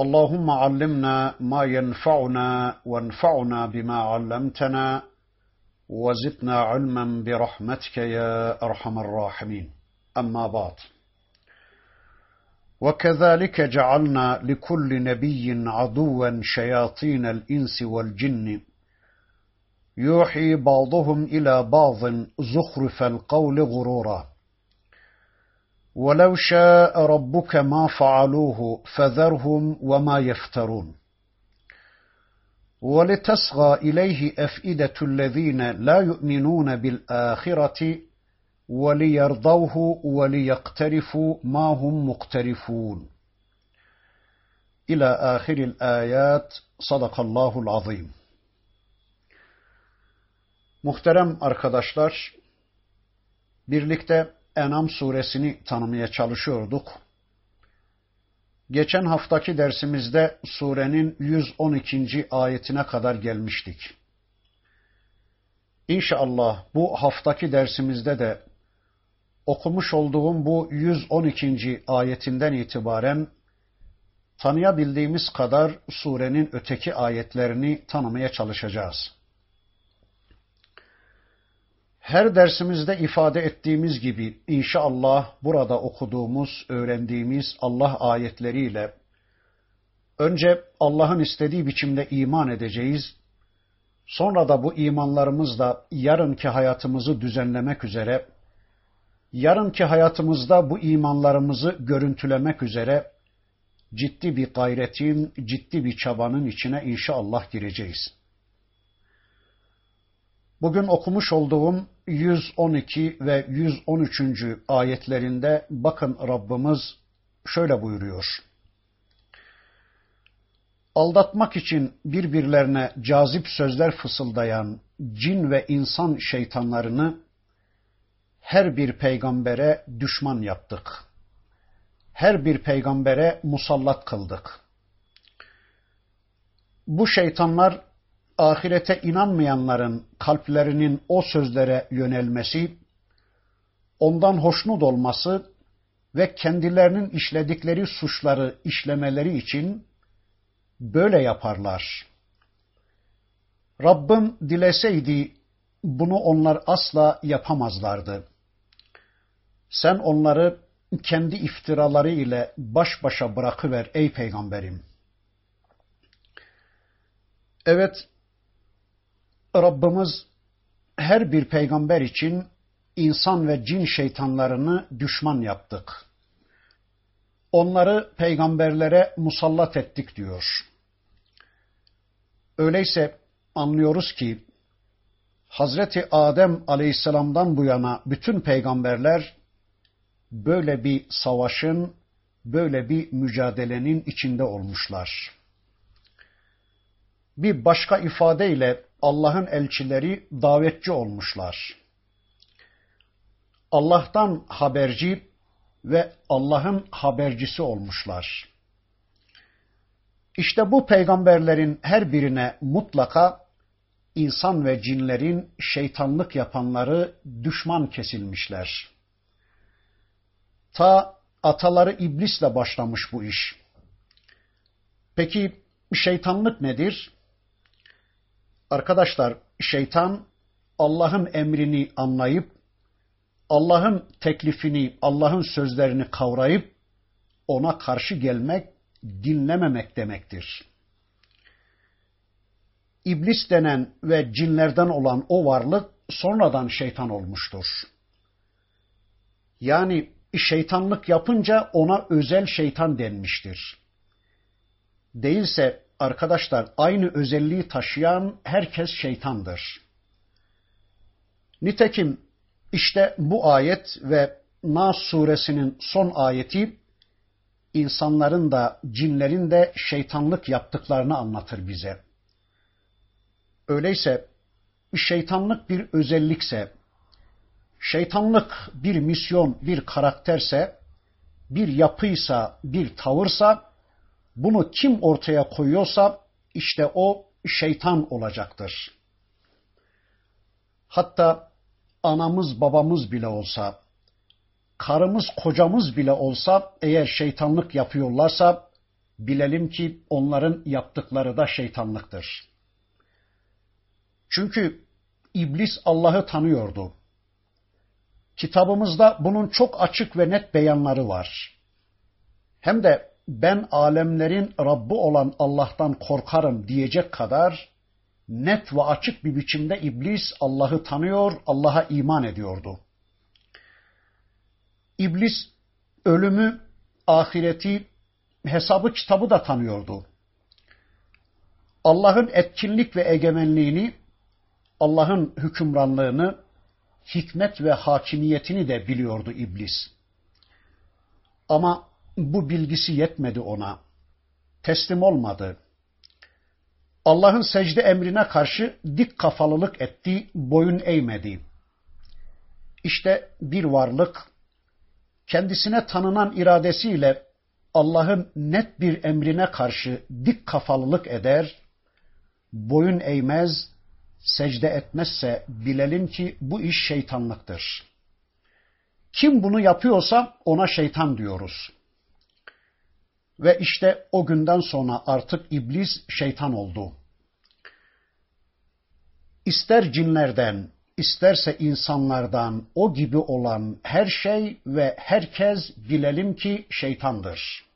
اللهم علمنا ما ينفعنا وانفعنا بما علمتنا وزدنا علما برحمتك يا أرحم الراحمين. أما بعد. وكذلك جعلنا لكل نبي عدوا شياطين الإنس والجن. يوحي بعضهم إلى بعض زخرف القول غرورا. ولو شاء ربك ما فعلوه فذرهم وما يفترون. ولتصغى إليه أفئدة الذين لا يؤمنون بالآخرة وليرضوه وليقترفوا ما هم مقترفون. إلى آخر الآيات. صدق الله العظيم. Muhterem arkadaşlar, birlikte Enam suresini tanımaya çalışıyorduk. Geçen haftaki dersimizde surenin 112. ayetine kadar gelmiştik. İnşallah bu haftaki dersimizde de okumuş olduğum bu 112. ayetinden itibaren tanıyabildiğimiz kadar surenin öteki ayetlerini tanımaya çalışacağız. Her dersimizde ifade ettiğimiz gibi inşallah burada okuduğumuz, öğrendiğimiz Allah ayetleriyle önce Allah'ın istediği biçimde iman edeceğiz. Sonra da bu imanlarımızla yarınki hayatımızı düzenlemek üzere, yarınki hayatımızda bu imanlarımızı görüntülemek üzere ciddi bir gayretin, ciddi bir çabanın içine inşallah gireceğiz. Bugün okumuş olduğum 112 ve 113. ayetlerinde bakın Rabbimiz şöyle buyuruyor. Aldatmak için birbirlerine cazip sözler fısıldayan cin ve insan şeytanlarını her bir peygambere düşman yaptık. Her bir peygambere musallat kıldık. Bu şeytanlar ahirete inanmayanların kalplerinin o sözlere yönelmesi, ondan hoşnut olması ve kendilerinin işledikleri suçları işlemeleri için böyle yaparlar. Rabbim dileseydi bunu onlar asla yapamazlardı. Sen onları kendi iftiraları ile baş başa bırakıver ey peygamberim. Evet, Rabbimiz her bir peygamber için insan ve cin şeytanlarını düşman yaptık. Onları peygamberlere musallat ettik diyor. Öyleyse anlıyoruz ki Hazreti Adem Aleyhisselam'dan bu yana bütün peygamberler böyle bir savaşın, böyle bir mücadelenin içinde olmuşlar. Bir başka ifadeyle Allah'ın elçileri davetçi olmuşlar. Allah'tan haberci ve Allah'ın habercisi olmuşlar. İşte bu peygamberlerin her birine mutlaka insan ve cinlerin şeytanlık yapanları düşman kesilmişler. Ta ataları iblisle başlamış bu iş. Peki şeytanlık nedir? Arkadaşlar şeytan Allah'ın emrini anlayıp Allah'ın teklifini, Allah'ın sözlerini kavrayıp ona karşı gelmek, dinlememek demektir. İblis denen ve cinlerden olan o varlık sonradan şeytan olmuştur. Yani şeytanlık yapınca ona özel şeytan denmiştir. Değilse arkadaşlar aynı özelliği taşıyan herkes şeytandır. Nitekim işte bu ayet ve Nas suresinin son ayeti insanların da cinlerin de şeytanlık yaptıklarını anlatır bize. Öyleyse şeytanlık bir özellikse, şeytanlık bir misyon, bir karakterse, bir yapıysa, bir tavırsa, bunu kim ortaya koyuyorsa işte o şeytan olacaktır. Hatta anamız babamız bile olsa, karımız kocamız bile olsa eğer şeytanlık yapıyorlarsa bilelim ki onların yaptıkları da şeytanlıktır. Çünkü iblis Allah'ı tanıyordu. Kitabımızda bunun çok açık ve net beyanları var. Hem de ben alemlerin Rabbi olan Allah'tan korkarım diyecek kadar net ve açık bir biçimde iblis Allah'ı tanıyor, Allah'a iman ediyordu. İblis ölümü, ahireti, hesabı kitabı da tanıyordu. Allah'ın etkinlik ve egemenliğini, Allah'ın hükümranlığını, hikmet ve hakimiyetini de biliyordu iblis. Ama bu bilgisi yetmedi ona. Teslim olmadı. Allah'ın secde emrine karşı dik kafalılık etti, boyun eğmedi. İşte bir varlık kendisine tanınan iradesiyle Allah'ın net bir emrine karşı dik kafalılık eder, boyun eğmez, secde etmezse bilelim ki bu iş şeytanlıktır. Kim bunu yapıyorsa ona şeytan diyoruz. Ve işte o günden sonra artık iblis şeytan oldu. İster cinlerden, isterse insanlardan o gibi olan her şey ve herkes bilelim ki şeytandır.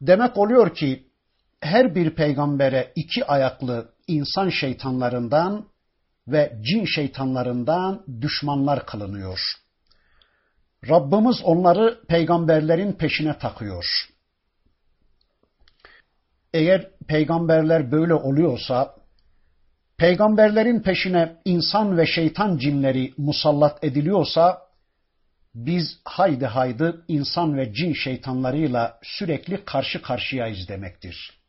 Demek oluyor ki her bir peygambere iki ayaklı insan şeytanlarından ve cin şeytanlarından düşmanlar kılınıyor. Rabbimiz onları peygamberlerin peşine takıyor. Eğer peygamberler böyle oluyorsa peygamberlerin peşine insan ve şeytan cinleri musallat ediliyorsa biz haydi haydi insan ve cin şeytanlarıyla sürekli karşı karşıyayız demektir.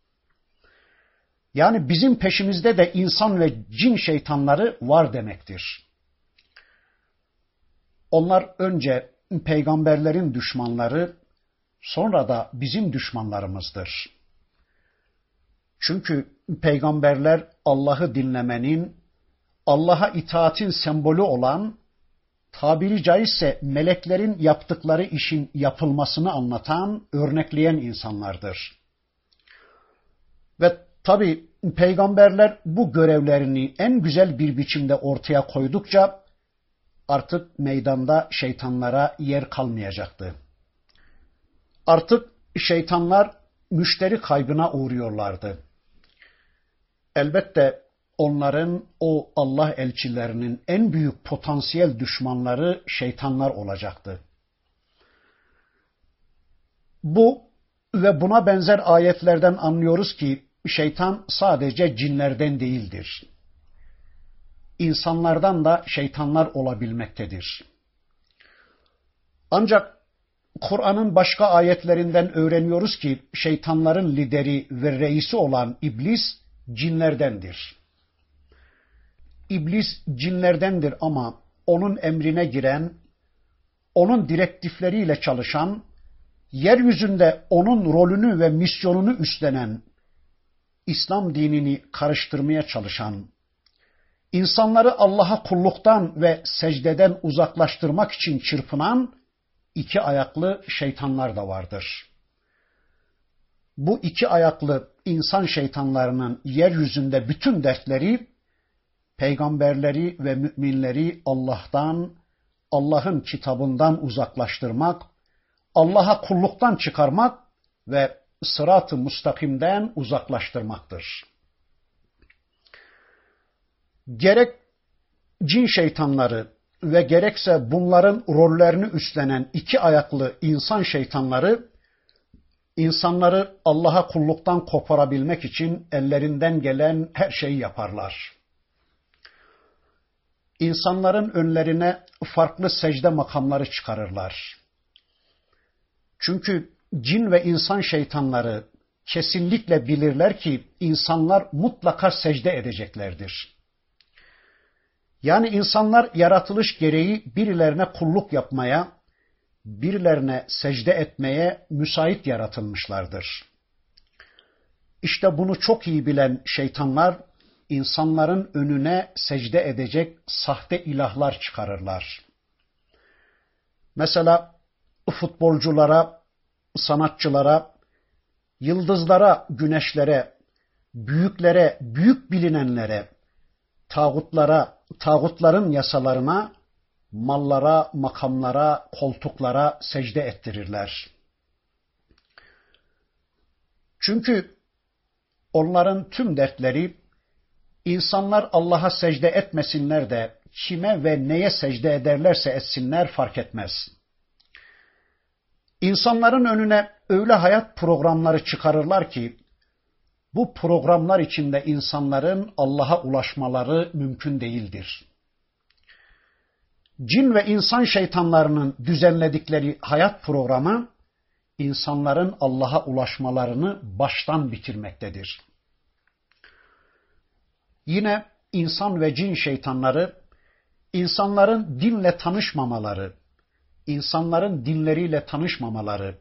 Yani bizim peşimizde de insan ve cin şeytanları var demektir. Onlar önce peygamberlerin düşmanları, sonra da bizim düşmanlarımızdır. Çünkü peygamberler Allah'ı dinlemenin, Allah'a itaatin sembolü olan, tabiri caizse meleklerin yaptıkları işin yapılmasını anlatan, örnekleyen insanlardır. Ve tabi peygamberler bu görevlerini en güzel bir biçimde ortaya koydukça artık meydanda şeytanlara yer kalmayacaktı. Artık şeytanlar müşteri kaybına uğruyorlardı. Elbette onların o Allah elçilerinin en büyük potansiyel düşmanları şeytanlar olacaktı. Bu ve buna benzer ayetlerden anlıyoruz ki şeytan sadece cinlerden değildir. İnsanlardan da şeytanlar olabilmektedir. Ancak Kur'an'ın başka ayetlerinden öğreniyoruz ki şeytanların lideri ve reisi olan iblis cinlerdendir. İblis cinlerdendir ama onun emrine giren, onun direktifleriyle çalışan, yeryüzünde onun rolünü ve misyonunu üstlenen, İslam dinini karıştırmaya çalışan, insanları Allah'a kulluktan ve secdeden uzaklaştırmak için çırpınan iki ayaklı şeytanlar da vardır. Bu iki ayaklı insan şeytanlarının yeryüzünde bütün dertleri peygamberleri ve müminleri Allah'tan, Allah'ın kitabından uzaklaştırmak, Allah'a kulluktan çıkarmak ve sırat-ı mustakimden uzaklaştırmaktır. Gerek cin şeytanları ve gerekse bunların rollerini üstlenen iki ayaklı insan şeytanları insanları Allah'a kulluktan koparabilmek için ellerinden gelen her şeyi yaparlar. İnsanların önlerine farklı secde makamları çıkarırlar. Çünkü cin ve insan şeytanları kesinlikle bilirler ki insanlar mutlaka secde edeceklerdir. Yani insanlar yaratılış gereği birilerine kulluk yapmaya, birilerine secde etmeye müsait yaratılmışlardır. İşte bunu çok iyi bilen şeytanlar insanların önüne secde edecek sahte ilahlar çıkarırlar. Mesela futbolculara, sanatçılara, yıldızlara, güneşlere, büyüklere, büyük bilinenlere, tağutlara, tağutların yasalarına, mallara, makamlara, koltuklara secde ettirirler. Çünkü onların tüm dertleri insanlar Allah'a secde etmesinler de kime ve neye secde ederlerse etsinler fark etmez. İnsanların önüne öyle hayat programları çıkarırlar ki bu programlar içinde insanların Allah'a ulaşmaları mümkün değildir. Cin ve insan şeytanlarının düzenledikleri hayat programı insanların Allah'a ulaşmalarını baştan bitirmektedir. Yine insan ve cin şeytanları insanların dinle tanışmamaları, insanların dinleriyle tanışmamaları,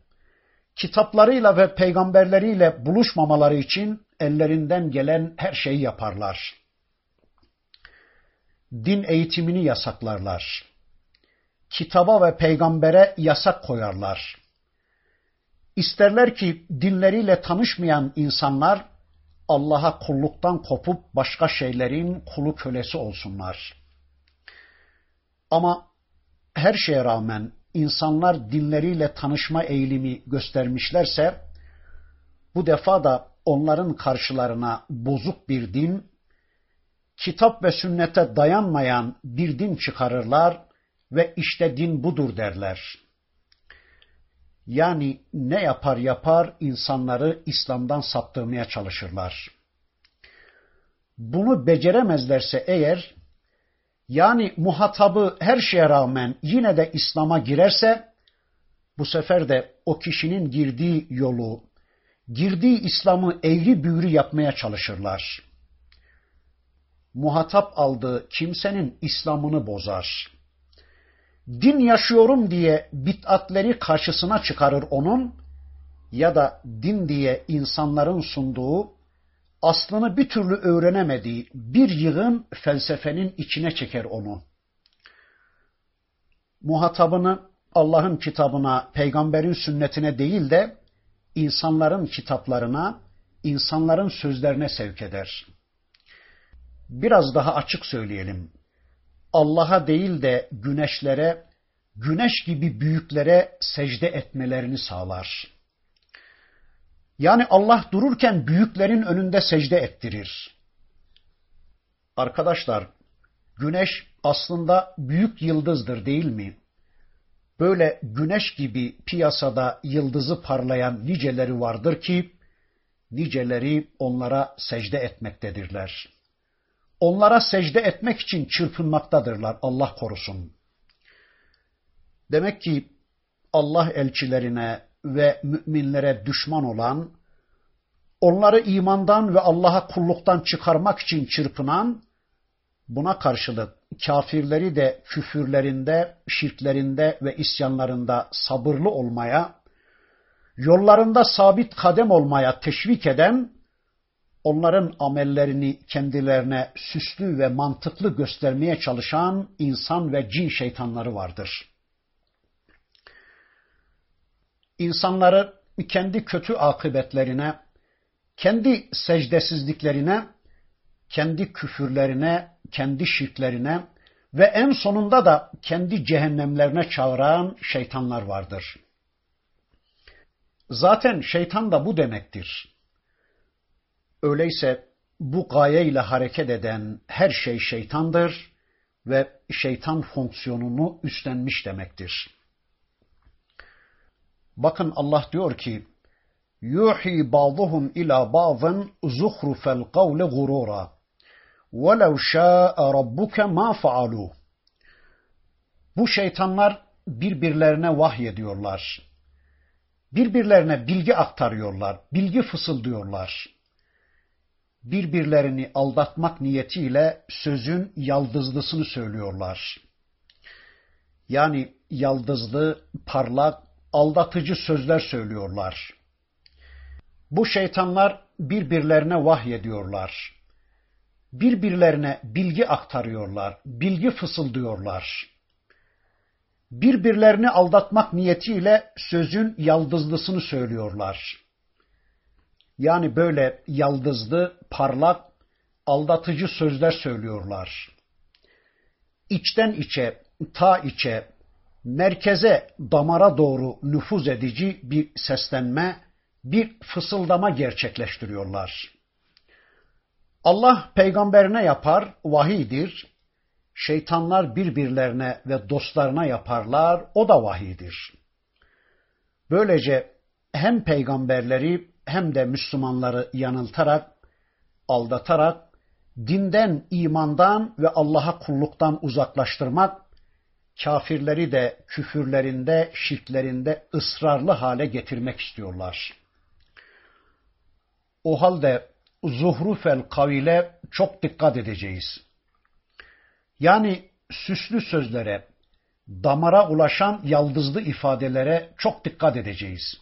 kitaplarıyla ve peygamberleriyle buluşmamaları için ellerinden gelen her şeyi yaparlar. Din eğitimini yasaklarlar. Kitaba ve peygambere yasak koyarlar. İsterler ki dinleriyle tanışmayan insanlar Allah'a kulluktan kopup başka şeylerin kulu kölesi olsunlar. Ama her şeye rağmen insanlar dinleriyle tanışma eğilimi göstermişlerse bu defa da onların karşılarına bozuk bir din, kitap ve sünnete dayanmayan bir din çıkarırlar ve işte din budur derler. Yani ne yapar yapar insanları İslam'dan saptırmaya çalışırlar. Bunu beceremezlerse eğer yani muhatabı her şeye rağmen yine de İslam'a girerse bu sefer de o kişinin girdiği yolu, girdiği İslam'ı eğri büğrü yapmaya çalışırlar. Muhatap aldığı kimsenin İslam'ını bozar. Din yaşıyorum diye bit'atleri karşısına çıkarır onun ya da din diye insanların sunduğu aslını bir türlü öğrenemediği bir yığın felsefenin içine çeker onu. Muhatabını Allah'ın kitabına, peygamberin sünnetine değil de insanların kitaplarına, insanların sözlerine sevk eder. Biraz daha açık söyleyelim. Allah'a değil de güneşlere, güneş gibi büyüklere secde etmelerini sağlar. Yani Allah dururken büyüklerin önünde secde ettirir. Arkadaşlar, güneş aslında büyük yıldızdır değil mi? Böyle güneş gibi piyasada yıldızı parlayan niceleri vardır ki, niceleri onlara secde etmektedirler. Onlara secde etmek için çırpınmaktadırlar, Allah korusun. Demek ki Allah elçilerine, ve müminlere düşman olan, onları imandan ve Allah'a kulluktan çıkarmak için çırpınan, buna karşılık kafirleri de küfürlerinde, şirklerinde ve isyanlarında sabırlı olmaya, yollarında sabit kadem olmaya teşvik eden, onların amellerini kendilerine süslü ve mantıklı göstermeye çalışan insan ve cin şeytanları vardır.'' İnsanları kendi kötü akıbetlerine, kendi secdesizliklerine, kendi küfürlerine, kendi şirklerine ve en sonunda da kendi cehennemlerine çağıran şeytanlar vardır. Zaten şeytan da bu demektir. Öyleyse bu gayeyle hareket eden her şey şeytandır ve şeytan fonksiyonunu üstlenmiş demektir. Bakın Allah diyor ki yuhi ba'duhum ila ba'dın zuhrufel kavle gurura وَلَوْ شَاءَ رَبُّكَ مَا فَعَلُوا Bu şeytanlar birbirlerine vahyediyorlar. Birbirlerine bilgi aktarıyorlar, bilgi fısıldıyorlar. Birbirlerini aldatmak niyetiyle sözün yaldızlısını söylüyorlar. Yani yaldızlı, parlak, aldatıcı sözler söylüyorlar. Bu şeytanlar birbirlerine vahyediyorlar. Birbirlerine bilgi aktarıyorlar, bilgi fısıldıyorlar. Birbirlerini aldatmak niyetiyle sözün yaldızlısını söylüyorlar. Yani böyle yaldızlı, parlak, aldatıcı sözler söylüyorlar. İçten içe, ta içe, merkeze, damara doğru nüfuz edici bir seslenme, bir fısıldama gerçekleştiriyorlar. Allah peygamberine yapar, vahidir. Şeytanlar birbirlerine ve dostlarına yaparlar, o da vahidir. Böylece hem peygamberleri hem de Müslümanları yanıltarak, aldatarak, dinden, imandan ve Allah'a kulluktan uzaklaştırmak, kafirleri de küfürlerinde, şirklerinde ısrarlı hale getirmek istiyorlar. O halde zuhrufel kavile çok dikkat edeceğiz. Yani süslü sözlere, damara ulaşan yaldızlı ifadelere çok dikkat edeceğiz.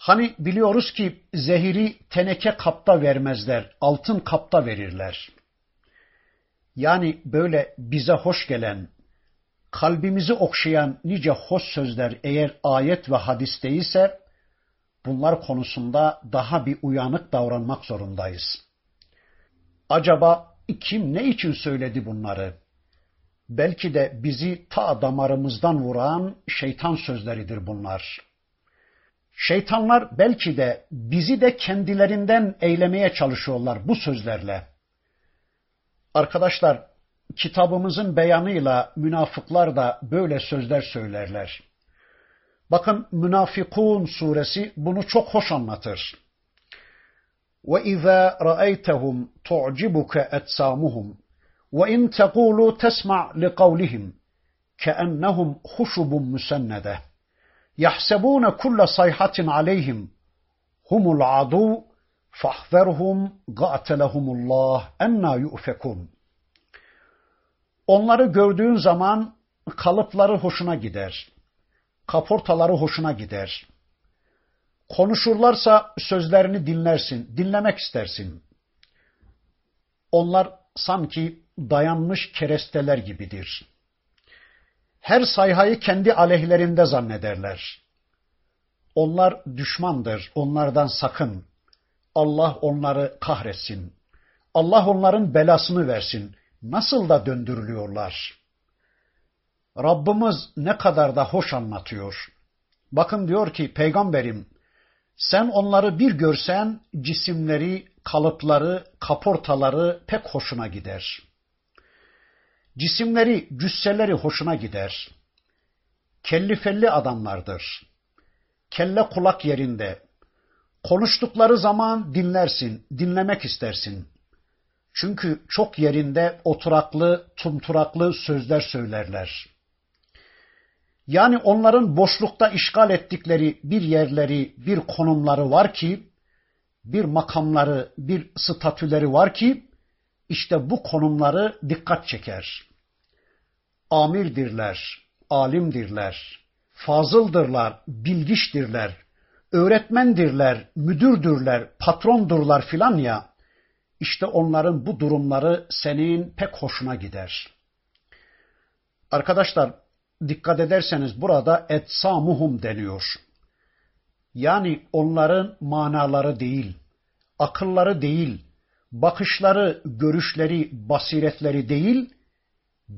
Hani biliyoruz ki zehiri teneke kapta vermezler, altın kapta verirler. Yani böyle bize hoş gelen, kalbimizi okşayan nice hoş sözler eğer ayet ve hadis değilse, bunlar konusunda daha bir uyanık davranmak zorundayız. Acaba kim ne için söyledi bunları? Belki de bizi ta damarımızdan vuran şeytan sözleridir bunlar. Şeytanlar belki de bizi de kendilerinden eylemeye çalışıyorlar bu sözlerle. Arkadaşlar, kitabımızın beyanıyla münafıklar da böyle sözler söylerler. Bakın Münafikun suresi bunu çok hoş anlatır. وَإِذَا رَأَيْتَهُمْ تُعْجِبُكَ أَجْسَامُهُمْ وَإِنْ تَقُولُوا تَسْمَعْ لِقَوْلِهِمْ كَأَنَّهُمْ خُشُبٌ مُسَنَّدَةٌ يَحْسَبُونَ كُلَّ صَيْحَةٍ عَلَيْهِمْ هُمُ الْعَدُوُّ فَاحْذَرْهُمْ قَاتَلَهُمُ اللّٰهِ اَنَّا يُؤْفَكُونَ Onları gördüğün zaman kalıpları hoşuna gider kaportaları hoşuna gider. Konuşurlarsa sözlerini dinlersin, dinlemek istersin. Onlar sanki dayanmış keresteler gibidir. Her sayhayı kendi aleyhlerinde zannederler. Onlar düşmandır, onlardan sakın. Allah onları kahretsin. Allah onların belasını versin. Nasıl da döndürülüyorlar.'' Rabbimiz ne kadar da hoş anlatıyor. Bakın diyor ki peygamberim sen onları bir görsen cisimleri, kalıpları, kaportaları pek hoşuna gider. Cisimleri, cüsseleri hoşuna gider. Kelli felli adamlardır. Kelle kulak yerinde. Konuştukları zaman dinlersin, dinlemek istersin. Çünkü çok yerinde oturaklı, tumturaklı sözler söylerler. Yani onların boşlukta işgal ettikleri bir yerleri, bir konumları var ki, bir makamları, bir statüleri var ki, işte bu konumları dikkat çeker. Amirdirler, alimdirler, fazıldırlar, bilgiçtirler, öğretmendirler, müdürdürler, patrondurlar filan ya, işte onların bu durumları senin pek hoşuna gider. Arkadaşlar dikkat ederseniz burada etsamuhum deniyor. Yani onların manaları değil, akılları değil, bakışları, görüşleri, basiretleri değil,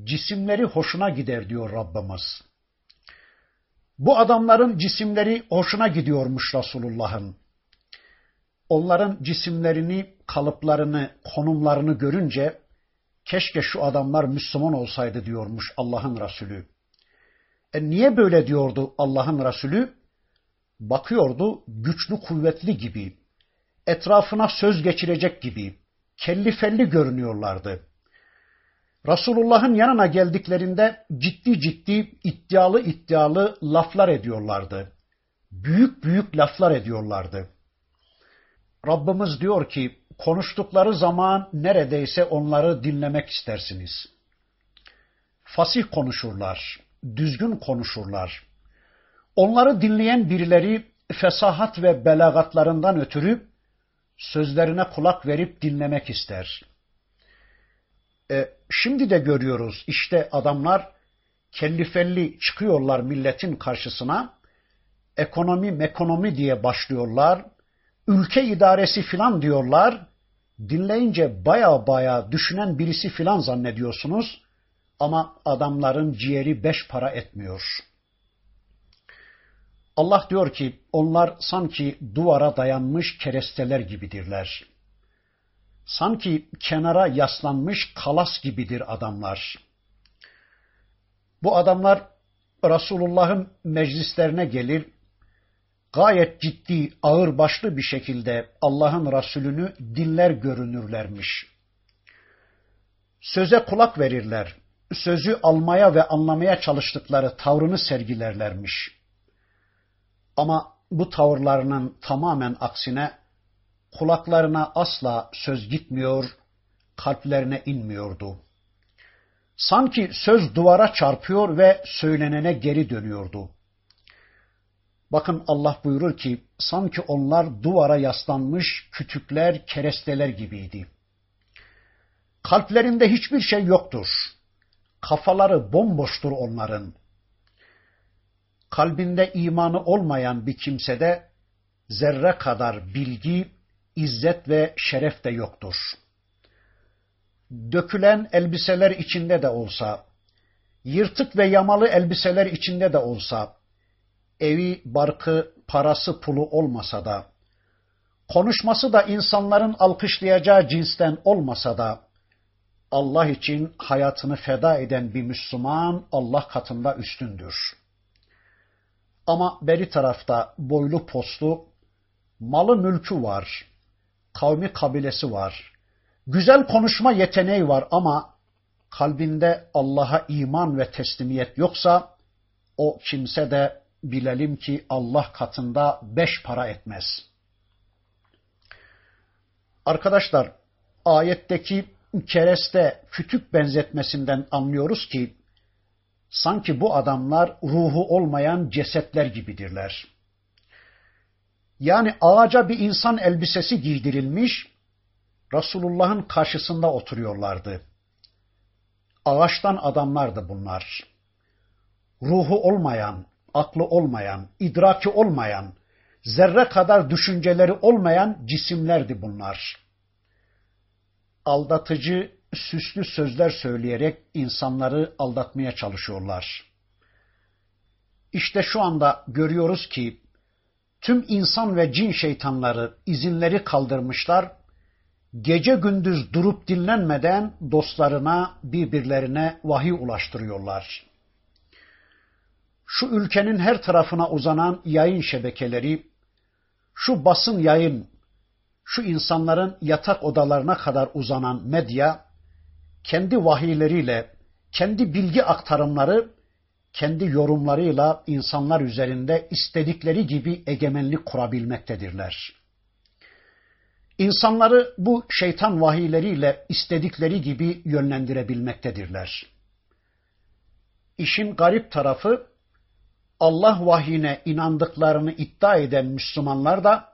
cisimleri hoşuna gider diyor Rabbimiz. Bu adamların cisimleri hoşuna gidiyormuş Resulullah'ın. Onların cisimlerini, kalıplarını, konumlarını görünce keşke şu adamlar Müslüman olsaydı diyormuş Allah'ın Resulü. E niye böyle diyordu Allah'ın Resulü? Bakıyordu güçlü kuvvetli gibi, etrafına söz geçirecek gibi, kelli felli görünüyorlardı. Resulullah'ın yanına geldiklerinde ciddi ciddi iddialı iddialı laflar ediyorlardı. büyük büyük laflar ediyorlardı. Rabbimiz diyor ki konuştukları zaman neredeyse onları dinlemek istersiniz. Fasih konuşurlar, düzgün konuşurlar. Onları dinleyen birileri fesahat ve belagatlarından ötürü sözlerine kulak verip dinlemek ister. E, şimdi de görüyoruz işte adamlar kellifelli çıkıyorlar milletin karşısına. Ekonomi mekonomi diye başlıyorlar. Ülke idaresi filan diyorlar. Dinleyince baya baya düşünen birisi filan zannediyorsunuz. Ama adamların ciğeri beş para etmiyor.'' Allah diyor ki onlar sanki duvara dayanmış keresteler gibidirler. Sanki kenara yaslanmış kalas gibidir adamlar. Bu adamlar Resulullah'ın meclislerine gelir, gayet ciddi, ağır başlı bir şekilde Allah'ın Resulünü dinler görünürlermiş. Söze kulak verirler, sözü almaya ve anlamaya çalıştıkları tavrını sergilerlermiş.'' Ama bu tavırlarının tamamen aksine kulaklarına asla söz gitmiyor, kalplerine inmiyordu. Sanki söz duvara çarpıyor ve söylenene geri dönüyordu. Bakın Allah buyurur ki sanki onlar duvara yaslanmış kütükler, keresteler gibiydi. Kalplerinde hiçbir şey yoktur. Kafaları bomboştur onların kalbinde imanı olmayan bir kimsede zerre kadar bilgi, izzet ve şeref de yoktur. Dökülen elbiseler içinde de olsa, yırtık ve yamalı elbiseler içinde de olsa, evi, barkı, parası, pulu olmasa da, konuşması da insanların alkışlayacağı cinsten olmasa da, Allah için hayatını feda eden bir Müslüman Allah katında üstündür. Ama beri tarafta boylu postlu, malı mülkü var, kavmi kabilesi var, güzel konuşma yeteneği var ama kalbinde Allah'a iman ve teslimiyet yoksa o kimse de bilelim ki Allah katında beş para etmez. Arkadaşlar ayetteki kereste kütük benzetmesinden anlıyoruz ki Sanki bu adamlar ruhu olmayan cesetler gibidirler. Yani ağaca bir insan elbisesi giydirilmiş, Resulullah'ın karşısında oturuyorlardı. Ağaçtan adamlardı bunlar. Ruhu olmayan, aklı olmayan, idraki olmayan, zerre kadar düşünceleri olmayan cisimlerdi bunlar. Aldatıcı süslü sözler söyleyerek insanları aldatmaya çalışıyorlar. İşte şu anda görüyoruz ki tüm insan ve cin şeytanları izinleri kaldırmışlar. Gece gündüz durup dinlenmeden dostlarına, birbirlerine vahiy ulaştırıyorlar. Şu ülkenin her tarafına uzanan yayın şebekeleri, şu basın yayın, şu insanların yatak odalarına kadar uzanan medya, kendi vahiyleriyle, kendi bilgi aktarımları, kendi yorumlarıyla insanlar üzerinde istedikleri gibi egemenlik kurabilmektedirler. İnsanları bu şeytan vahiyleriyle istedikleri gibi yönlendirebilmektedirler. İşin garip tarafı Allah vahyine inandıklarını iddia eden Müslümanlar da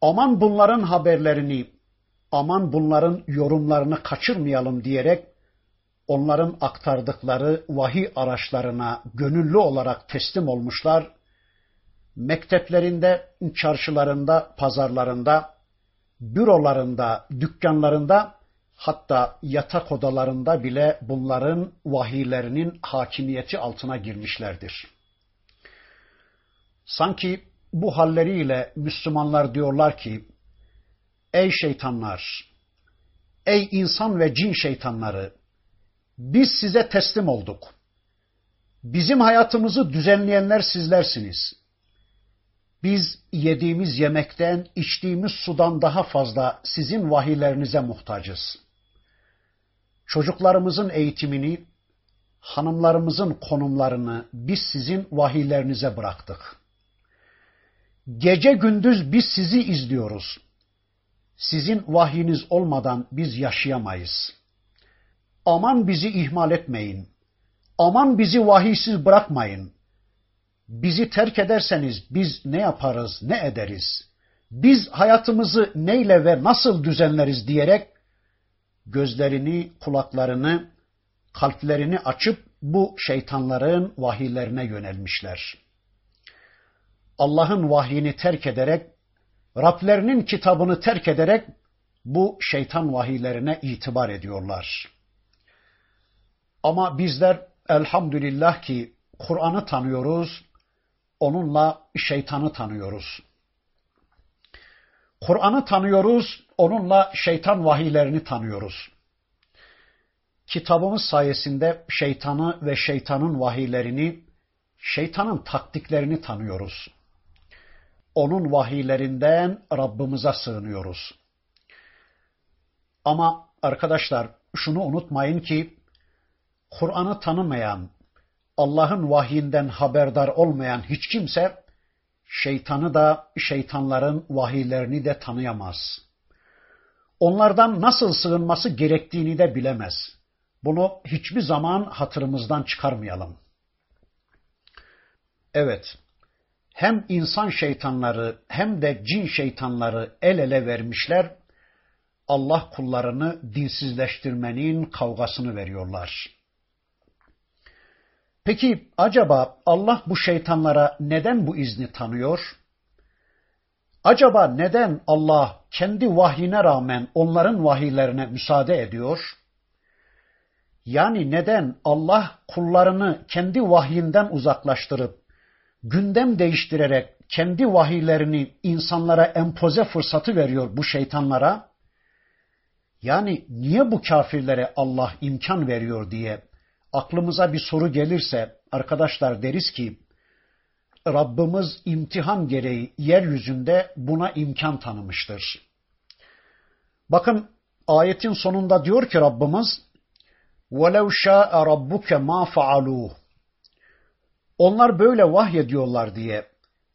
aman bunların haberlerini aman bunların yorumlarını kaçırmayalım diyerek onların aktardıkları vahiy araçlarına gönüllü olarak teslim olmuşlar. Mekteplerinde, çarşılarında, pazarlarında, bürolarında, dükkanlarında hatta yatak odalarında bile bunların vahiylerinin hakimiyeti altına girmişlerdir. Sanki bu halleriyle Müslümanlar diyorlar ki Ey şeytanlar! Ey insan ve cin şeytanları! Biz size teslim olduk. Bizim hayatımızı düzenleyenler sizlersiniz. Biz yediğimiz yemekten, içtiğimiz sudan daha fazla sizin vahiylerinize muhtacız. Çocuklarımızın eğitimini, hanımlarımızın konumlarını biz sizin vahiylerinize bıraktık. Gece gündüz biz sizi izliyoruz. Sizin vahyiniz olmadan biz yaşayamayız. Aman bizi ihmal etmeyin. Aman bizi vahiysiz bırakmayın. Bizi terk ederseniz biz ne yaparız, ne ederiz? Biz hayatımızı neyle ve nasıl düzenleriz diyerek gözlerini, kulaklarını, kalplerini açıp bu şeytanların vahiylerine yönelmişler. Allah'ın vahyini terk ederek, Rablerinin kitabını terk ederek bu şeytan vahiylerine itibar ediyorlar. Ama bizler elhamdülillah ki Kur'an'ı tanıyoruz, onunla şeytanı tanıyoruz. Kur'an'ı tanıyoruz, onunla şeytan vahiylerini tanıyoruz. Kitabımız sayesinde şeytanı ve şeytanın vahiylerini, şeytanın taktiklerini tanıyoruz. Onun vahiylerinden Rabbimize sığınıyoruz. Ama arkadaşlar şunu unutmayın ki Kur'an'ı tanımayan, Allah'ın vahyinden haberdar olmayan hiç kimse şeytanı da şeytanların vahiylerini de tanıyamaz. Onlardan nasıl sığınması gerektiğini de bilemez. Bunu hiçbir zaman hatırımızdan çıkarmayalım. Evet, hem insan şeytanları hem de cin şeytanları el ele vermişler, Allah kullarını dinsizleştirmenin kavgasını veriyorlar. Peki acaba Allah bu şeytanlara neden bu izni tanıyor? Acaba neden Allah kendi vahyine rağmen onların vahiylerine müsaade ediyor? Yani neden Allah kullarını kendi vahyinden uzaklaştırıp gündem değiştirerek kendi vahiylerini insanlara empoze fırsatı veriyor bu şeytanlara? Yani niye bu kafirlere Allah imkan veriyor diye aklımıza bir soru gelirse arkadaşlar deriz ki Rabbimiz imtihan gereği yeryüzünde buna imkan tanımıştır. Bakın ayetin sonunda diyor ki Rabbimiz وَلَوْ شَاءَ رَبُّكَ مَا فَعَلُوهُ onlar böyle vahyediyorlar diye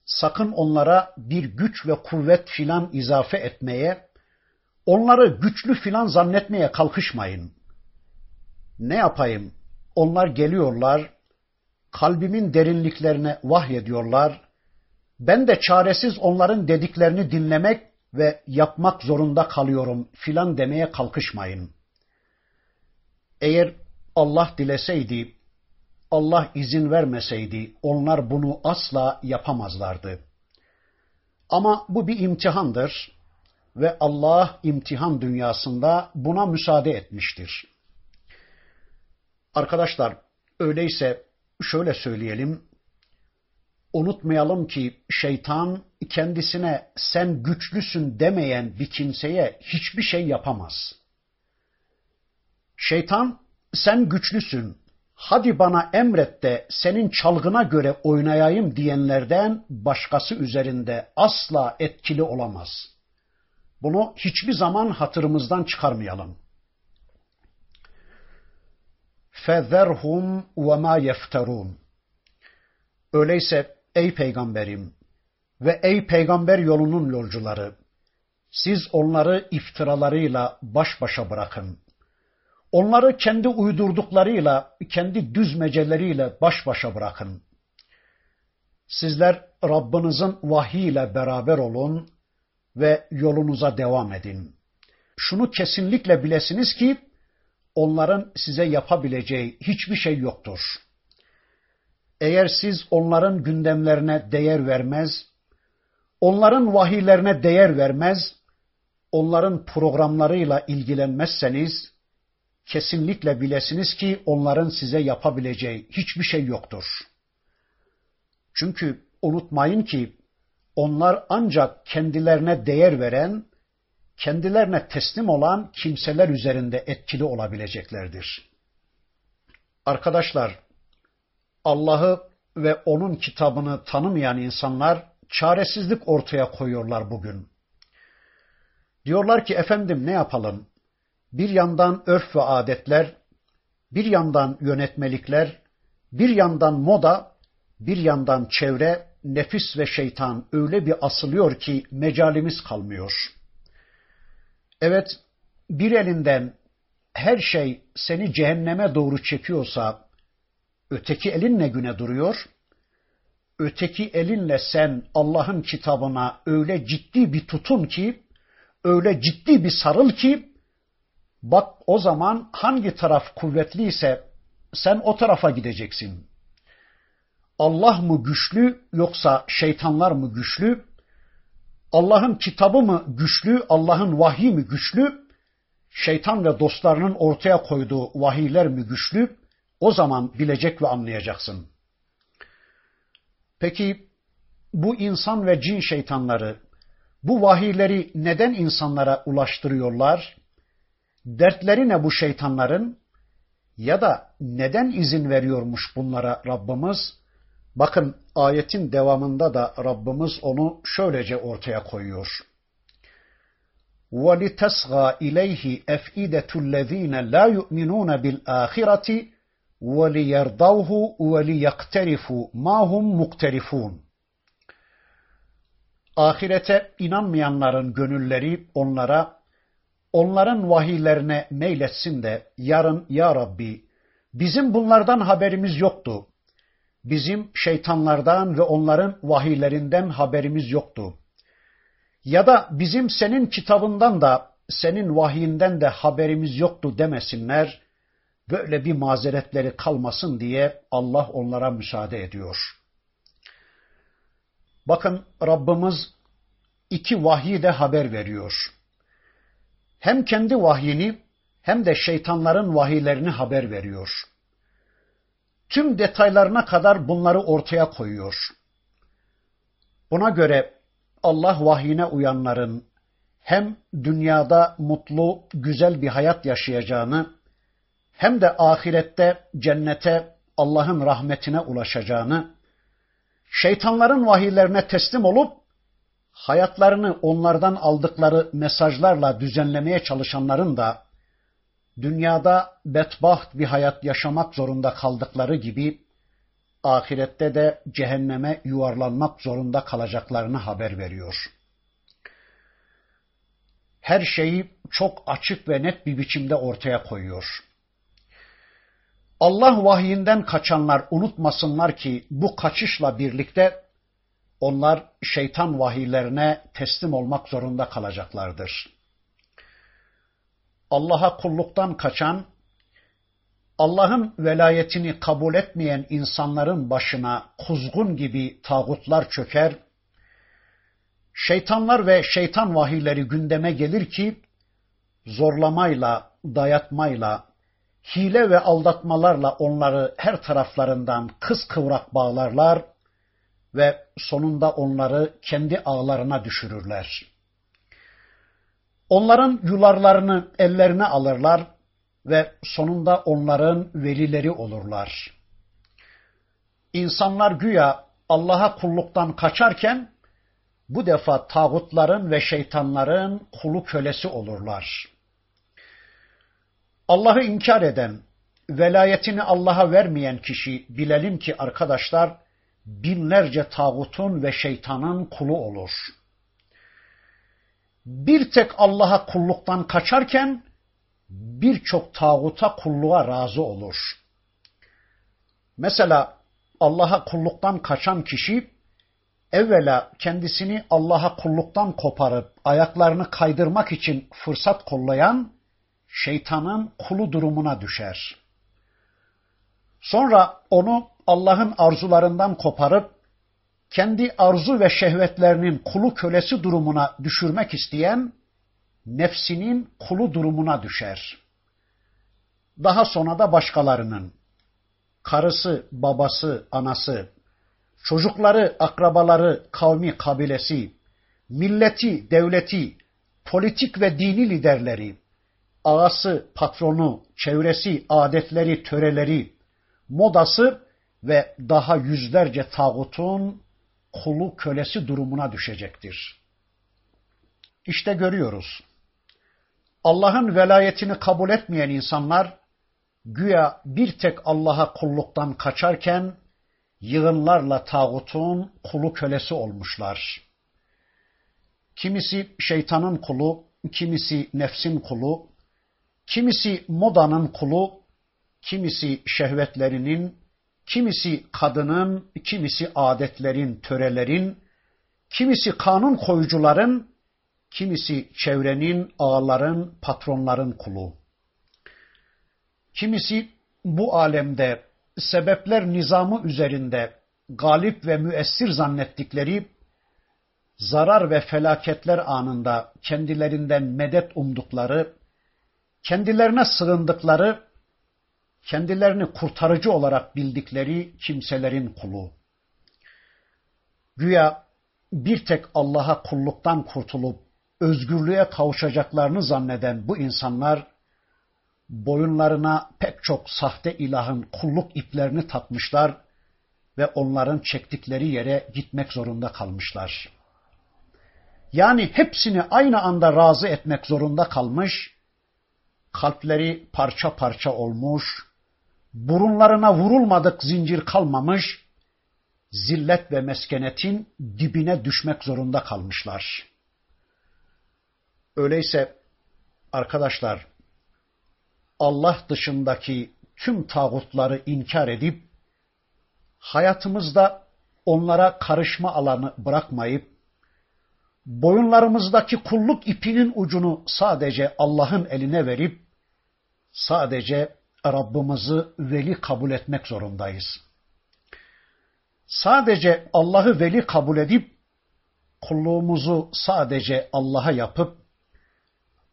sakın onlara bir güç ve kuvvet filan izafe etmeye, onları güçlü filan zannetmeye kalkışmayın. Ne yapayım? Onlar geliyorlar, kalbimin derinliklerine vahyediyorlar. Ben de çaresiz onların dediklerini dinlemek ve yapmak zorunda kalıyorum filan demeye kalkışmayın. Eğer Allah dileseydi, Allah izin vermeseydi onlar bunu asla yapamazlardı. Ama bu bir imtihandır ve Allah imtihan dünyasında buna müsaade etmiştir. Arkadaşlar öyleyse şöyle söyleyelim. Unutmayalım ki şeytan kendisine sen güçlüsün demeyen bir kimseye hiçbir şey yapamaz. Şeytan sen güçlüsün, hadi bana emret de senin çalgına göre oynayayım diyenlerden başkası üzerinde asla etkili olamaz. Bunu hiçbir zaman hatırımızdan çıkarmayalım. فَذَرْهُمْ وَمَا يَفْتَرُونَ Öyleyse ey peygamberim ve ey peygamber yolunun yolcuları, siz onları iftiralarıyla baş başa bırakın. Onları kendi uydurduklarıyla, kendi düzmeceleriyle baş başa bırakın. Sizler Rabbinizin vahiyle beraber olun ve yolunuza devam edin. Şunu kesinlikle bilesiniz ki onların size yapabileceği hiçbir şey yoktur. Eğer siz onların gündemlerine değer vermez, onların vahiylerine değer vermez, onların programlarıyla ilgilenmezseniz, kesinlikle bilesiniz ki onların size yapabileceği hiçbir şey yoktur. Çünkü unutmayın ki onlar ancak kendilerine değer veren, kendilerine teslim olan kimseler üzerinde etkili olabileceklerdir. Arkadaşlar, Allah'ı ve onun kitabını tanımayan insanlar çaresizlik ortaya koyuyorlar bugün. Diyorlar ki efendim ne yapalım? Bir yandan örf ve adetler, bir yandan yönetmelikler, bir yandan moda, bir yandan çevre, nefis ve şeytan öyle bir asılıyor ki mecalimiz kalmıyor. Evet, bir elinden her şey seni cehenneme doğru çekiyorsa, öteki elinle güne duruyor, öteki elinle sen Allah'ın kitabına öyle ciddi bir tutun ki, öyle ciddi bir sarıl ki, bak o zaman hangi taraf kuvvetliyse sen o tarafa gideceksin. Allah mı güçlü yoksa şeytanlar mı güçlü? Allah'ın kitabı mı güçlü, Allah'ın vahyi mi güçlü? Şeytan ve dostlarının ortaya koyduğu vahiyler mi güçlü? O zaman bilecek ve anlayacaksın. Peki bu insan ve cin şeytanları bu vahiyleri neden insanlara ulaştırıyorlar? Dertleri ne bu şeytanların? Ya da neden izin veriyormuş bunlara Rabbimiz? Bakın ayetin devamında da Rabbimiz onu şöylece ortaya koyuyor. وَلِتَسْغَى إِلَيْهِ أَفْئِدَةُ الَّذ۪ينَ لَا يُؤْمِنُونَ بِالْآخِرَةِ وَلِيَرْضَوْهُ وَلِيَقْتَرِفُوا مَا هُمْ مُقْتَرِفُونَ Ahirete inanmayanların gönülleri onlara, onların vahiylerine meyletsin de yarın ya Rabbi bizim bunlardan haberimiz yoktu. Bizim şeytanlardan ve onların vahiylerinden haberimiz yoktu. Ya da bizim senin kitabından da senin vahiyinden de haberimiz yoktu demesinler. Böyle bir mazeretleri kalmasın diye Allah onlara müsaade ediyor. Bakın Rabbimiz iki vahyi de haber veriyor. Hem kendi vahyini hem de şeytanların vahiylerini haber veriyor tüm detaylarına kadar bunları ortaya koyuyor. Buna göre Allah vahyine uyanların hem dünyada mutlu, güzel bir hayat yaşayacağını hem de ahirette cennete, Allah'ın rahmetine ulaşacağını, şeytanların vahiylerine teslim olup hayatlarını onlardan aldıkları mesajlarla düzenlemeye çalışanların da dünyada bedbaht bir hayat yaşamak zorunda kaldıkları gibi ahirette de cehenneme yuvarlanmak zorunda kalacaklarını haber veriyor. Her şeyi çok açık ve net bir biçimde ortaya koyuyor. Allah vahyinden kaçanlar unutmasınlar ki bu kaçışla birlikte onlar şeytan vahiylerine teslim olmak zorunda kalacaklardır. Allah'a kulluktan kaçan, Allah'ın velayetini kabul etmeyen insanların başına kuzgun gibi tağutlar çöker, şeytanlar ve şeytan vahiyleri gündeme gelir ki, zorlamayla, dayatmayla, hile ve aldatmalarla onları her taraflarından kız kıvrak bağlarlar ve sonunda onları kendi ağlarına düşürürler. Onların yularlarını ellerine alırlar ve sonunda onların velileri olurlar. İnsanlar güya Allah'a kulluktan kaçarken bu defa tağutların ve şeytanların kulu kölesi olurlar. Allah'ı inkar eden, velayetini Allah'a vermeyen kişi bilelim ki arkadaşlar binlerce tağutun ve şeytanın kulu olur.'' bir tek Allah'a kulluktan kaçarken birçok tağuta kulluğa razı olur. Mesela Allah'a kulluktan kaçan kişi evvela kendisini Allah'a kulluktan koparıp ayaklarını kaydırmak için fırsat kollayan şeytanın kulu durumuna düşer. Sonra onu Allah'ın arzularından koparıp kendi arzu ve şehvetlerinin kulu kölesi durumuna düşürmek isteyen nefsinin kulu durumuna düşer. Daha sonra da başkalarının karısı, babası, anası, çocukları, akrabaları, kavmi, kabilesi, milleti, devleti, politik ve dini liderleri, ağası, patronu, çevresi, adetleri, töreleri, modası ve daha yüzlerce tağutun kulu kölesi durumuna düşecektir. İşte görüyoruz. Allah'ın velayetini kabul etmeyen insanlar güya bir tek Allah'a kulluktan kaçarken yığınlarla tağutun kulu kölesi olmuşlar. Kimisi şeytanın kulu, kimisi nefsin kulu, kimisi modanın kulu, kimisi şehvetlerinin, kimisi kadının, kimisi adetlerin, törelerin, kimisi kanun koyucuların, kimisi çevrenin, ağaların, patronların kulu. Kimisi bu alemde sebepler nizamı üzerinde galip ve müessir zannettikleri zarar ve felaketler anında kendilerinden medet umdukları, kendilerine sığındıkları, kendilerini kurtarıcı olarak bildikleri kimselerin kulu. Güya bir tek Allah'a kulluktan kurtulup özgürlüğe kavuşacaklarını zanneden bu insanlar boyunlarına pek çok sahte ilahın kulluk iplerini takmışlar ve onların çektikleri yere gitmek zorunda kalmışlar. Yani hepsini aynı anda razı etmek zorunda kalmış, kalpleri parça parça olmuş, burunlarına vurulmadık zincir kalmamış, zillet ve meskenetin dibine düşmek zorunda kalmışlar. Öyleyse arkadaşlar Allah dışındaki tüm tağutları inkar edip hayatımızda onlara karışma alanı bırakmayıp boyunlarımızdaki kulluk ipinin ucunu sadece Allah'ın eline verip sadece Rabbimizi veli kabul etmek zorundayız. Sadece Allah'ı veli kabul edip kulluğumuzu sadece Allah'a yapıp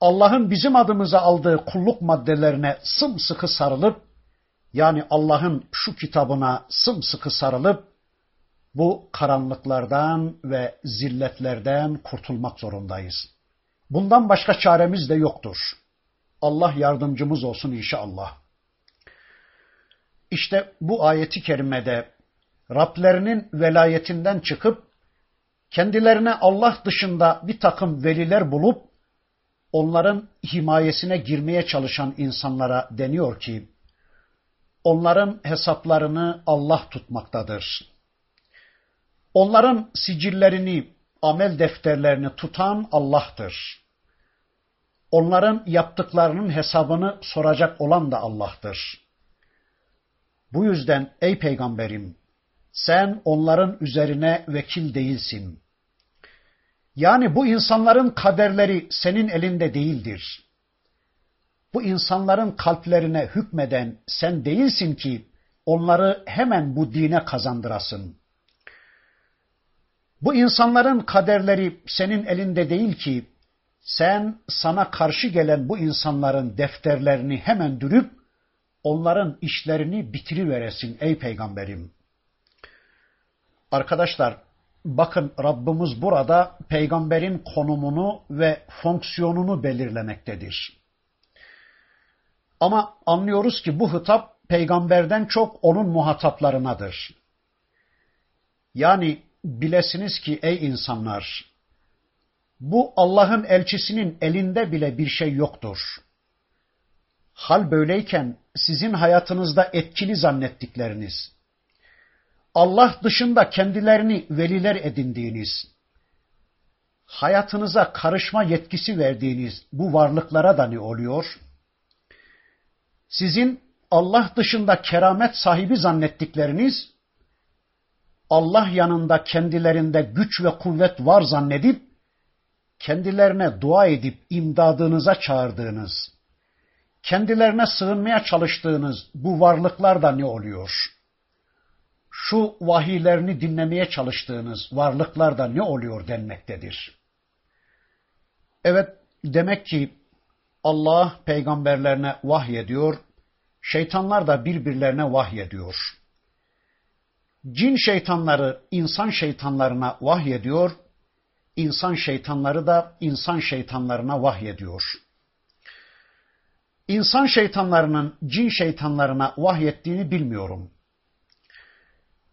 Allah'ın bizim adımıza aldığı kulluk maddelerine sımsıkı sarılıp yani Allah'ın şu kitabına sımsıkı sarılıp bu karanlıklardan ve zilletlerden kurtulmak zorundayız. Bundan başka çaremiz de yoktur. Allah yardımcımız olsun inşallah. İşte bu ayeti kerimede Rablerinin velayetinden çıkıp kendilerine Allah dışında bir takım veliler bulup onların himayesine girmeye çalışan insanlara deniyor ki onların hesaplarını Allah tutmaktadır. Onların sicillerini, amel defterlerini tutan Allah'tır. Onların yaptıklarının hesabını soracak olan da Allah'tır. Bu yüzden ey peygamberim sen onların üzerine vekil değilsin. Yani bu insanların kaderleri senin elinde değildir. Bu insanların kalplerine hükmeden sen değilsin ki onları hemen bu dine kazandırasın. Bu insanların kaderleri senin elinde değil ki sen sana karşı gelen bu insanların defterlerini hemen dürüp onların işlerini bitiriveresin ey peygamberim. Arkadaşlar bakın Rabbimiz burada peygamberin konumunu ve fonksiyonunu belirlemektedir. Ama anlıyoruz ki bu hitap peygamberden çok onun muhataplarınadır. Yani bilesiniz ki ey insanlar, bu Allah'ın elçisinin elinde bile bir şey yoktur. Hal böyleyken sizin hayatınızda etkili zannettikleriniz, Allah dışında kendilerini veliler edindiğiniz, hayatınıza karışma yetkisi verdiğiniz bu varlıklara da ne oluyor? Sizin Allah dışında keramet sahibi zannettikleriniz, Allah yanında kendilerinde güç ve kuvvet var zannedip, kendilerine dua edip imdadınıza çağırdığınız, kendilerine sığınmaya çalıştığınız bu varlıklar da ne oluyor? Şu vahiylerini dinlemeye çalıştığınız varlıklar da ne oluyor denmektedir. Evet, demek ki Allah peygamberlerine vahyediyor, şeytanlar da birbirlerine vahyediyor. Cin şeytanları insan şeytanlarına vahyediyor, insan şeytanları da insan şeytanlarına vahyediyor. İnsan şeytanlarının cin şeytanlarına vahyettiğini bilmiyorum.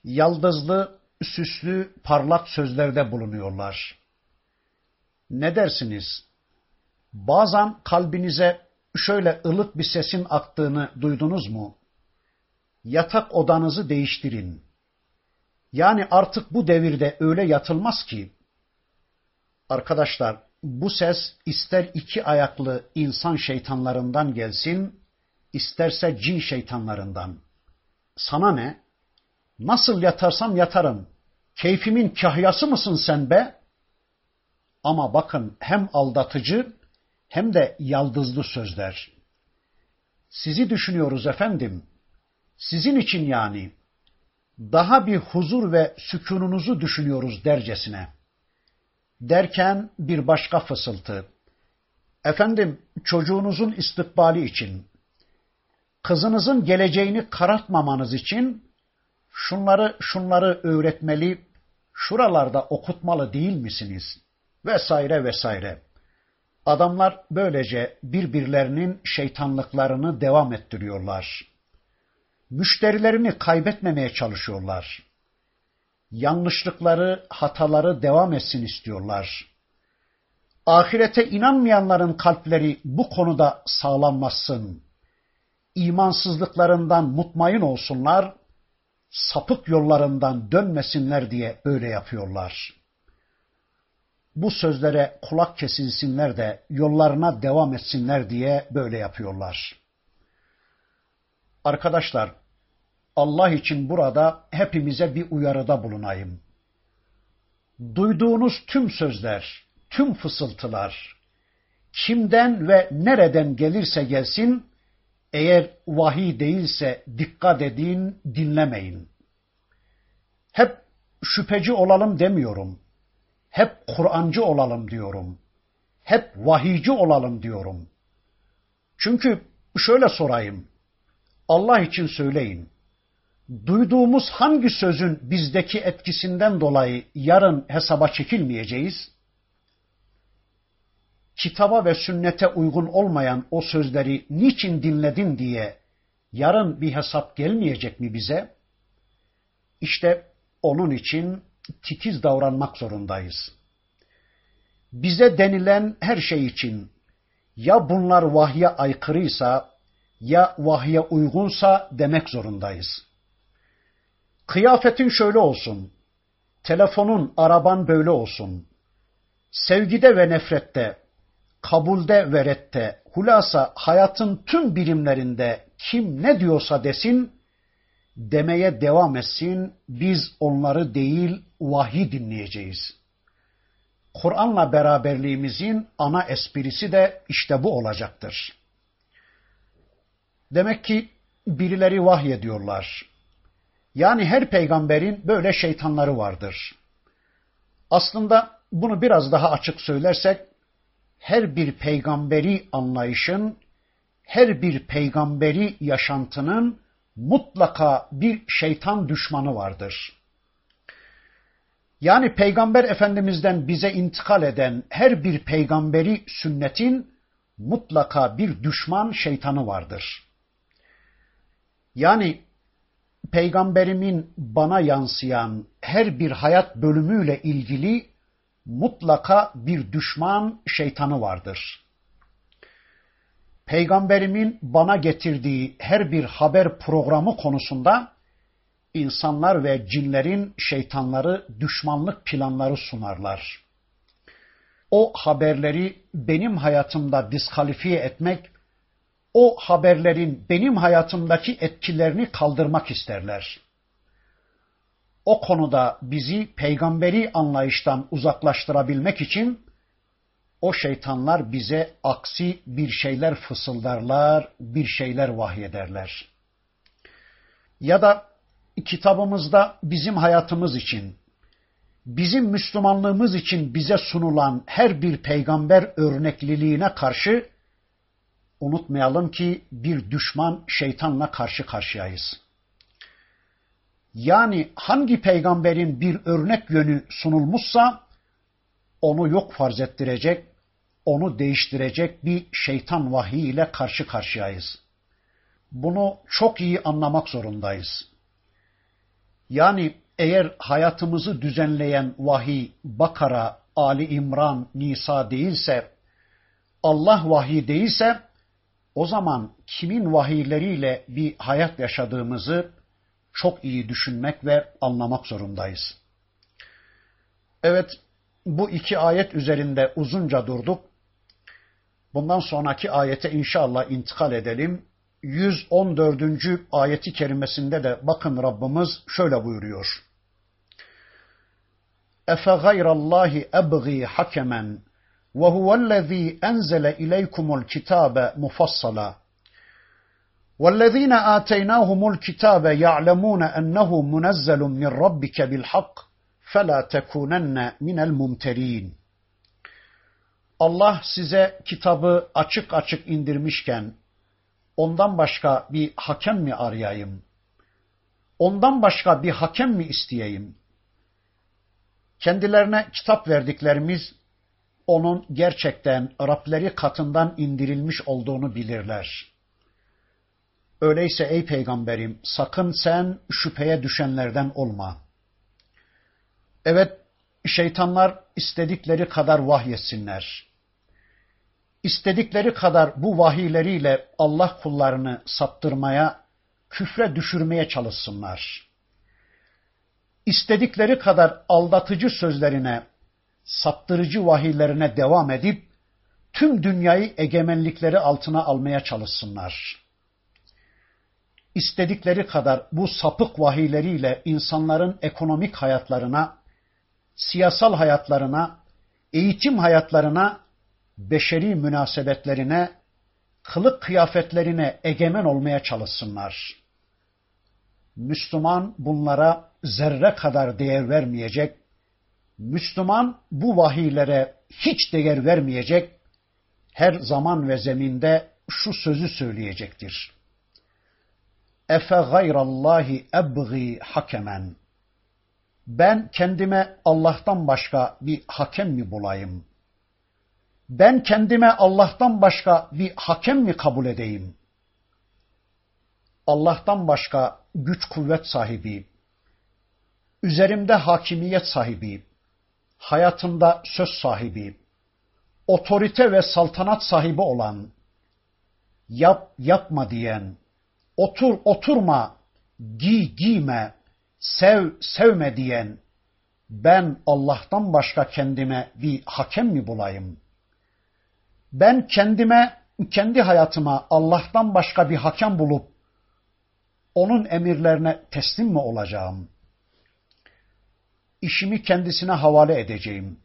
Yaldızlı, süslü, parlak sözlerde bulunuyorlar. Ne dersiniz? Bazen kalbinize şöyle ılık bir sesin aktığını duydunuz mu? Yatak odanızı değiştirin. Yani artık bu devirde öyle yatılmaz ki. Arkadaşlar bu ses ister iki ayaklı insan şeytanlarından gelsin, isterse cin şeytanlarından. Sana ne? Nasıl yatarsam yatarım. Keyfimin kahyası mısın sen be? Ama bakın hem aldatıcı hem de yaldızlı sözler. Sizi düşünüyoruz efendim. Sizin için yani. Daha bir huzur ve sükununuzu düşünüyoruz dercesine. Derken bir başka fısıltı. Efendim çocuğunuzun istikbali için, kızınızın geleceğini karartmamanız için şunları şunları öğretmeli, şuralarda okutmalı değil misiniz? Vesaire vesaire. Adamlar böylece birbirlerinin şeytanlıklarını devam ettiriyorlar. Müşterilerini kaybetmemeye çalışıyorlar. Yanlışlıkları, hataları devam etsin istiyorlar. Ahirete inanmayanların kalpleri bu konuda sağlanmasın. İmansızlıklarından mutmain olsunlar, sapık yollarından dönmesinler diye öyle yapıyorlar.'' bu sözlere kulak kesilsinler de yollarına devam etsinler diye böyle yapıyorlar. Arkadaşlar, Allah için burada hepimize bir uyarıda bulunayım. Duyduğunuz tüm sözler, tüm fısıltılar, kimden ve nereden gelirse gelsin, eğer vahiy değilse dikkat edin, dinlemeyin. Hep şüpheci olalım demiyorum hep Kur'ancı olalım diyorum. Hep vahiyci olalım diyorum. Çünkü şöyle sorayım. Allah için söyleyin. Duyduğumuz hangi sözün bizdeki etkisinden dolayı yarın hesaba çekilmeyeceğiz? Kitaba ve sünnete uygun olmayan o sözleri niçin dinledin diye yarın bir hesap gelmeyecek mi bize? İşte onun için titiz davranmak zorundayız. Bize denilen her şey için ya bunlar vahye aykırıysa ya vahye uygunsa demek zorundayız. Kıyafetin şöyle olsun, telefonun, araban böyle olsun. Sevgide ve nefrette, kabulde ve redde, hulasa hayatın tüm birimlerinde kim ne diyorsa desin, demeye devam etsin, biz onları değil vahiy dinleyeceğiz. Kur'an'la beraberliğimizin ana esprisi de işte bu olacaktır. Demek ki birileri vahiy ediyorlar. Yani her peygamberin böyle şeytanları vardır. Aslında bunu biraz daha açık söylersek, her bir peygamberi anlayışın, her bir peygamberi yaşantının mutlaka bir şeytan düşmanı vardır. Yani Peygamber Efendimiz'den bize intikal eden her bir peygamberi sünnetin mutlaka bir düşman şeytanı vardır. Yani peygamberimin bana yansıyan her bir hayat bölümüyle ilgili mutlaka bir düşman şeytanı vardır peygamberimin bana getirdiği her bir haber programı konusunda insanlar ve cinlerin şeytanları düşmanlık planları sunarlar. O haberleri benim hayatımda diskalifiye etmek, o haberlerin benim hayatımdaki etkilerini kaldırmak isterler. O konuda bizi peygamberi anlayıştan uzaklaştırabilmek için o şeytanlar bize aksi bir şeyler fısıldarlar, bir şeyler vahyederler. Ya da kitabımızda bizim hayatımız için, bizim Müslümanlığımız için bize sunulan her bir peygamber örnekliliğine karşı unutmayalım ki bir düşman şeytanla karşı karşıyayız. Yani hangi peygamberin bir örnek yönü sunulmuşsa onu yok farz ettirecek, onu değiştirecek bir şeytan vahiy ile karşı karşıyayız. Bunu çok iyi anlamak zorundayız. Yani eğer hayatımızı düzenleyen vahiy Bakara, Ali İmran, Nisa değilse, Allah vahiy değilse, o zaman kimin vahiyleriyle bir hayat yaşadığımızı, çok iyi düşünmek ve anlamak zorundayız. Evet, bu iki ayet üzerinde uzunca durduk. Bundan sonraki ayete inşallah intikal edelim. 114. ayeti kerimesinde de bakın Rabbimiz şöyle buyuruyor. Efe gayrallahi ebgi hakemen ve huvellezî enzele ileykumul kitâbe mufassala. والذين آتيناهم الكتاب يعلمون أنه منزل من ربك بالحق فلا تكونن من الممترين Allah size kitabı açık açık indirmişken ondan başka bir hakem mi arayayım? Ondan başka bir hakem mi isteyeyim? Kendilerine kitap verdiklerimiz onun gerçekten Rableri katından indirilmiş olduğunu bilirler. Öyleyse ey peygamberim sakın sen şüpheye düşenlerden olma. Evet şeytanlar istedikleri kadar vahyetsinler. İstedikleri kadar bu vahiyleriyle Allah kullarını saptırmaya, küfre düşürmeye çalışsınlar. İstedikleri kadar aldatıcı sözlerine, saptırıcı vahiylerine devam edip tüm dünyayı egemenlikleri altına almaya çalışsınlar. İstedikleri kadar bu sapık vahiyleriyle insanların ekonomik hayatlarına, siyasal hayatlarına, eğitim hayatlarına, beşeri münasebetlerine, kılık kıyafetlerine egemen olmaya çalışsınlar. Müslüman bunlara zerre kadar değer vermeyecek, Müslüman bu vahiylere hiç değer vermeyecek, her zaman ve zeminde şu sözü söyleyecektir. Efe gayrallahi ebgi hakemen. Ben kendime Allah'tan başka bir hakem mi bulayım? Ben kendime Allah'tan başka bir hakem mi kabul edeyim? Allah'tan başka güç kuvvet sahibi, üzerimde hakimiyet sahibi, hayatımda söz sahibi, otorite ve saltanat sahibi olan, yap yapma diyen, otur oturma, giy giyme, sev sevme diyen, ben Allah'tan başka kendime bir hakem mi bulayım? Ben kendime, kendi hayatıma Allah'tan başka bir hakem bulup, onun emirlerine teslim mi olacağım? İşimi kendisine havale edeceğim.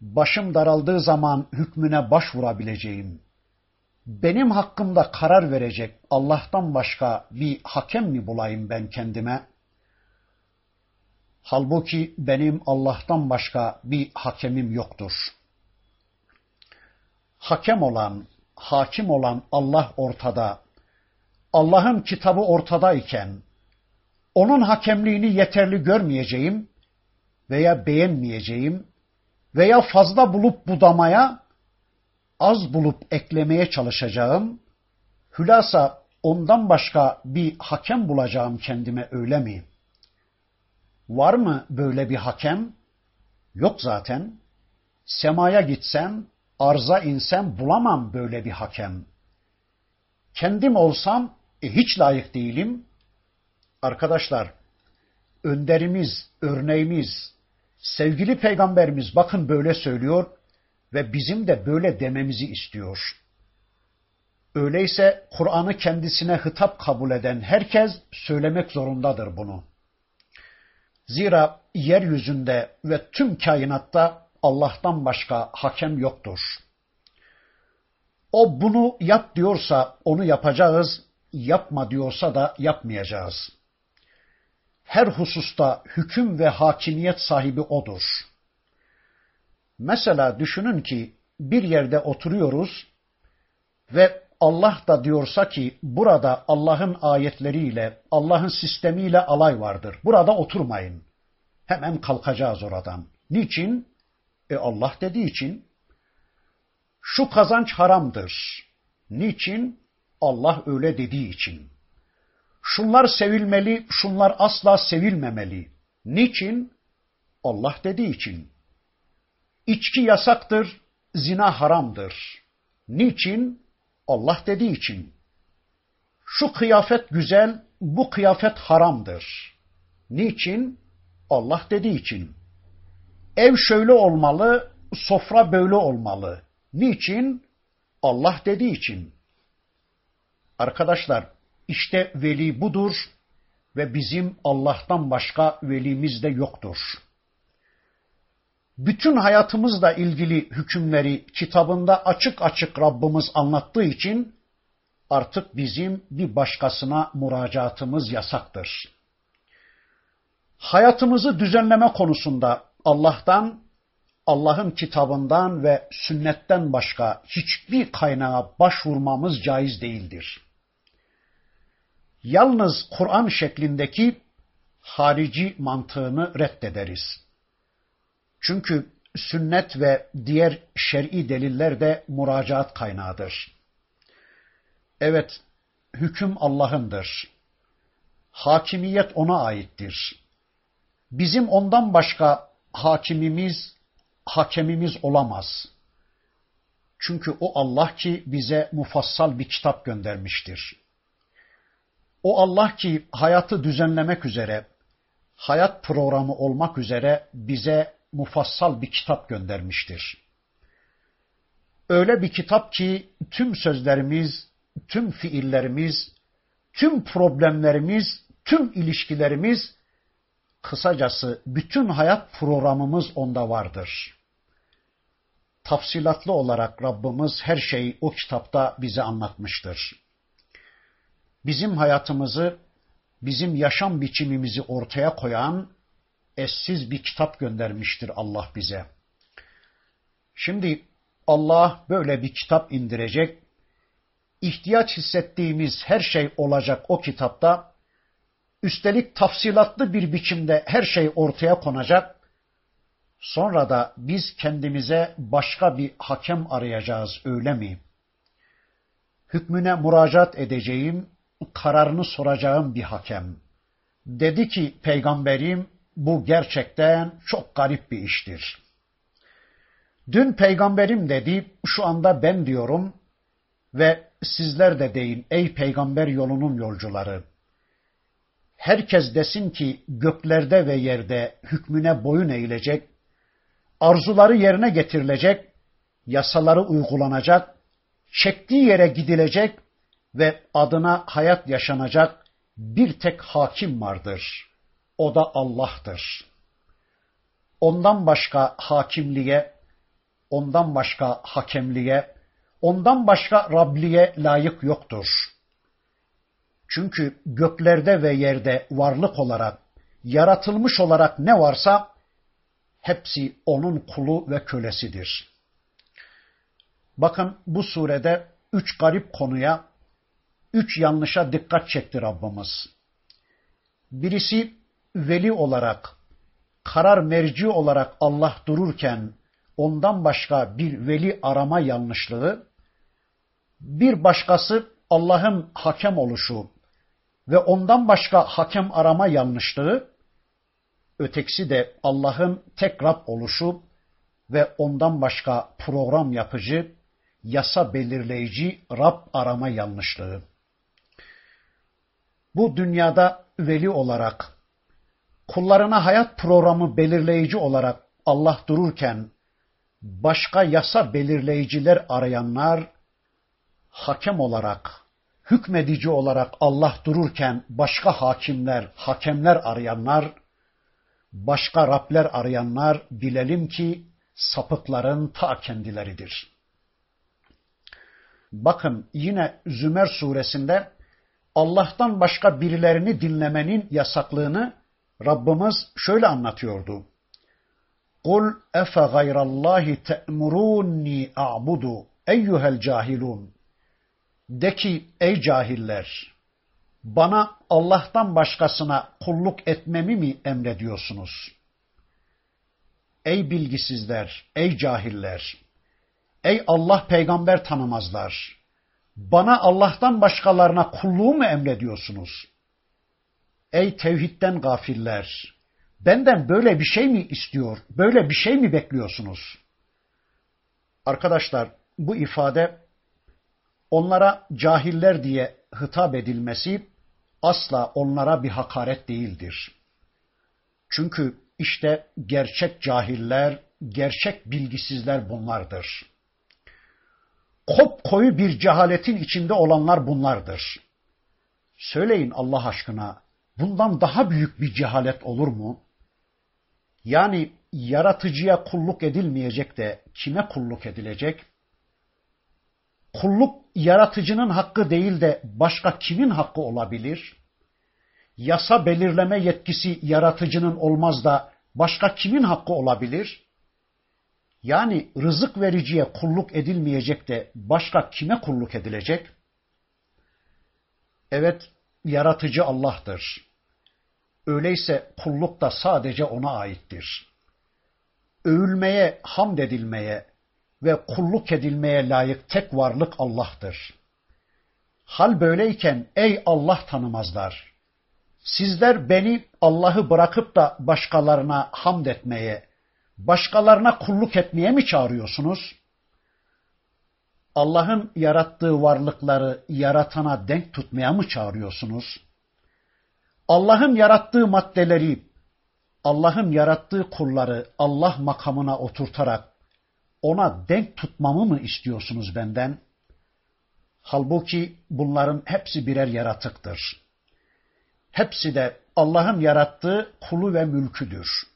Başım daraldığı zaman hükmüne başvurabileceğim. Benim hakkımda karar verecek Allah'tan başka bir hakem mi bulayım ben kendime? Halbuki benim Allah'tan başka bir hakemim yoktur. Hakem olan, hakim olan Allah ortada, Allah'ın kitabı ortadayken onun hakemliğini yeterli görmeyeceğim veya beğenmeyeceğim veya fazla bulup budamaya, az bulup eklemeye çalışacağım. Hülasa ondan başka bir hakem bulacağım kendime öyle mi? Var mı böyle bir hakem? Yok zaten. Semaya gitsem, arza insem bulamam böyle bir hakem. Kendim olsam e, hiç layık değilim. Arkadaşlar, önderimiz, örneğimiz, sevgili peygamberimiz bakın böyle söylüyor ve bizim de böyle dememizi istiyor. Öyleyse Kur'an'ı kendisine hitap kabul eden herkes söylemek zorundadır bunu. Zira yeryüzünde ve tüm kainatta Allah'tan başka hakem yoktur. O bunu yap diyorsa onu yapacağız, yapma diyorsa da yapmayacağız. Her hususta hüküm ve hakimiyet sahibi odur. Mesela düşünün ki bir yerde oturuyoruz ve Allah da diyorsa ki burada Allah'ın ayetleriyle, Allah'ın sistemiyle alay vardır. Burada oturmayın. Hemen kalkacağız oradan. Niçin? E Allah dediği için. Şu kazanç haramdır. Niçin? Allah öyle dediği için. Şunlar sevilmeli, şunlar asla sevilmemeli. Niçin? Allah dediği için. İçki yasaktır, zina haramdır. Niçin? Allah dediği için. Şu kıyafet güzel, bu kıyafet haramdır. Niçin? Allah dediği için. Ev şöyle olmalı, sofra böyle olmalı. Niçin? Allah dediği için. Arkadaşlar, işte veli budur ve bizim Allah'tan başka velimiz de yoktur. Bütün hayatımızla ilgili hükümleri kitabında açık açık Rabbimiz anlattığı için artık bizim bir başkasına müracaatımız yasaktır. Hayatımızı düzenleme konusunda Allah'tan, Allah'ın kitabından ve sünnetten başka hiçbir kaynağa başvurmamız caiz değildir. Yalnız Kur'an şeklindeki harici mantığını reddederiz. Çünkü sünnet ve diğer şer'i deliller de müracaat kaynağıdır. Evet, hüküm Allah'ındır. Hakimiyet ona aittir. Bizim ondan başka hakimimiz, hakemimiz olamaz. Çünkü o Allah ki bize mufassal bir kitap göndermiştir. O Allah ki hayatı düzenlemek üzere, hayat programı olmak üzere bize mufassal bir kitap göndermiştir. Öyle bir kitap ki tüm sözlerimiz, tüm fiillerimiz, tüm problemlerimiz, tüm ilişkilerimiz, kısacası bütün hayat programımız onda vardır. Tafsilatlı olarak Rabbimiz her şeyi o kitapta bize anlatmıştır. Bizim hayatımızı, bizim yaşam biçimimizi ortaya koyan eşsiz bir kitap göndermiştir Allah bize. Şimdi Allah böyle bir kitap indirecek ihtiyaç hissettiğimiz her şey olacak o kitapta. Üstelik tafsilatlı bir biçimde her şey ortaya konacak. Sonra da biz kendimize başka bir hakem arayacağız öyle mi? Hükmüne müracaat edeceğim, kararını soracağım bir hakem. Dedi ki peygamberim bu gerçekten çok garip bir iştir. Dün peygamberim dedi, şu anda ben diyorum ve sizler de deyin ey peygamber yolunun yolcuları. Herkes desin ki göklerde ve yerde hükmüne boyun eğilecek, arzuları yerine getirilecek, yasaları uygulanacak, çektiği yere gidilecek ve adına hayat yaşanacak bir tek hakim vardır. O da Allah'tır. Ondan başka hakimliğe, ondan başka hakemliğe, Ondan başka Rabliye layık yoktur. Çünkü göklerde ve yerde varlık olarak, yaratılmış olarak ne varsa hepsi onun kulu ve kölesidir. Bakın bu surede üç garip konuya, üç yanlışa dikkat çekti Rabbimiz. Birisi veli olarak, karar merci olarak Allah dururken ondan başka bir veli arama yanlışlığı, bir başkası Allah'ın hakem oluşu ve ondan başka hakem arama yanlışlığı, ötekisi de Allah'ın tek Rab oluşu ve ondan başka program yapıcı, yasa belirleyici Rab arama yanlışlığı. Bu dünyada veli olarak, kullarına hayat programı belirleyici olarak Allah dururken, başka yasa belirleyiciler arayanlar, hakem olarak, hükmedici olarak Allah dururken başka hakimler, hakemler arayanlar, başka Rabler arayanlar bilelim ki sapıkların ta kendileridir. Bakın yine Zümer suresinde Allah'tan başka birilerini dinlemenin yasaklığını Rabbimiz şöyle anlatıyordu. Kul efe gayrallahi te'murunni a'budu eyyuhel cahilun. De ki ey cahiller bana Allah'tan başkasına kulluk etmemi mi emrediyorsunuz? Ey bilgisizler, ey cahiller, ey Allah peygamber tanımazlar. Bana Allah'tan başkalarına kulluğu mu emrediyorsunuz? Ey tevhidden gafiller, benden böyle bir şey mi istiyor, böyle bir şey mi bekliyorsunuz? Arkadaşlar bu ifade onlara cahiller diye hitap edilmesi asla onlara bir hakaret değildir. Çünkü işte gerçek cahiller, gerçek bilgisizler bunlardır. Kop koyu bir cehaletin içinde olanlar bunlardır. Söyleyin Allah aşkına, bundan daha büyük bir cehalet olur mu? Yani yaratıcıya kulluk edilmeyecek de kime kulluk edilecek? Kulluk yaratıcının hakkı değil de başka kimin hakkı olabilir? Yasa belirleme yetkisi yaratıcının olmaz da başka kimin hakkı olabilir? Yani rızık vericiye kulluk edilmeyecek de başka kime kulluk edilecek? Evet, yaratıcı Allah'tır. Öyleyse kulluk da sadece ona aittir. Övülmeye, hamd edilmeye ve kulluk edilmeye layık tek varlık Allah'tır. Hal böyleyken ey Allah tanımazlar. Sizler beni Allah'ı bırakıp da başkalarına hamd etmeye, başkalarına kulluk etmeye mi çağırıyorsunuz? Allah'ın yarattığı varlıkları yaratana denk tutmaya mı çağırıyorsunuz? Allah'ın yarattığı maddeleri, Allah'ın yarattığı kulları Allah makamına oturtarak ona denk tutmamı mı istiyorsunuz benden? Halbuki bunların hepsi birer yaratıktır. Hepsi de Allah'ın yarattığı kulu ve mülküdür.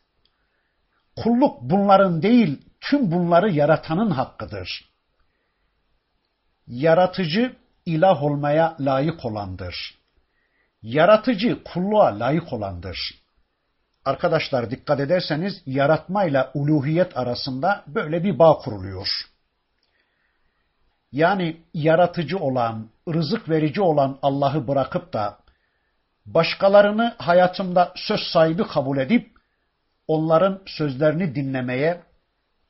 Kulluk bunların değil, tüm bunları yaratanın hakkıdır. Yaratıcı ilah olmaya layık olandır. Yaratıcı kulluğa layık olandır. Arkadaşlar dikkat ederseniz yaratmayla uluhiyet arasında böyle bir bağ kuruluyor. Yani yaratıcı olan, rızık verici olan Allah'ı bırakıp da başkalarını hayatımda söz sahibi kabul edip onların sözlerini dinlemeye,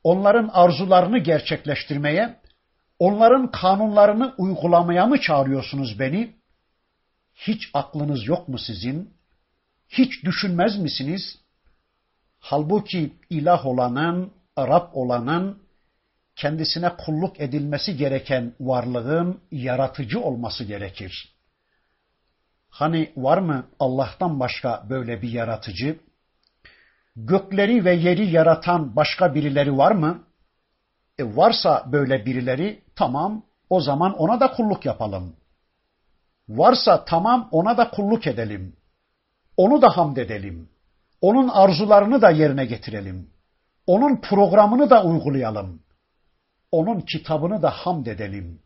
onların arzularını gerçekleştirmeye, onların kanunlarını uygulamaya mı çağırıyorsunuz beni? Hiç aklınız yok mu sizin? Hiç düşünmez misiniz? Halbuki ilah olanın, Rab olanın, kendisine kulluk edilmesi gereken varlığın yaratıcı olması gerekir. Hani var mı Allah'tan başka böyle bir yaratıcı? Gökleri ve yeri yaratan başka birileri var mı? E varsa böyle birileri tamam o zaman ona da kulluk yapalım. Varsa tamam ona da kulluk edelim. Onu da hamd edelim. Onun arzularını da yerine getirelim. Onun programını da uygulayalım. Onun kitabını da hamd edelim.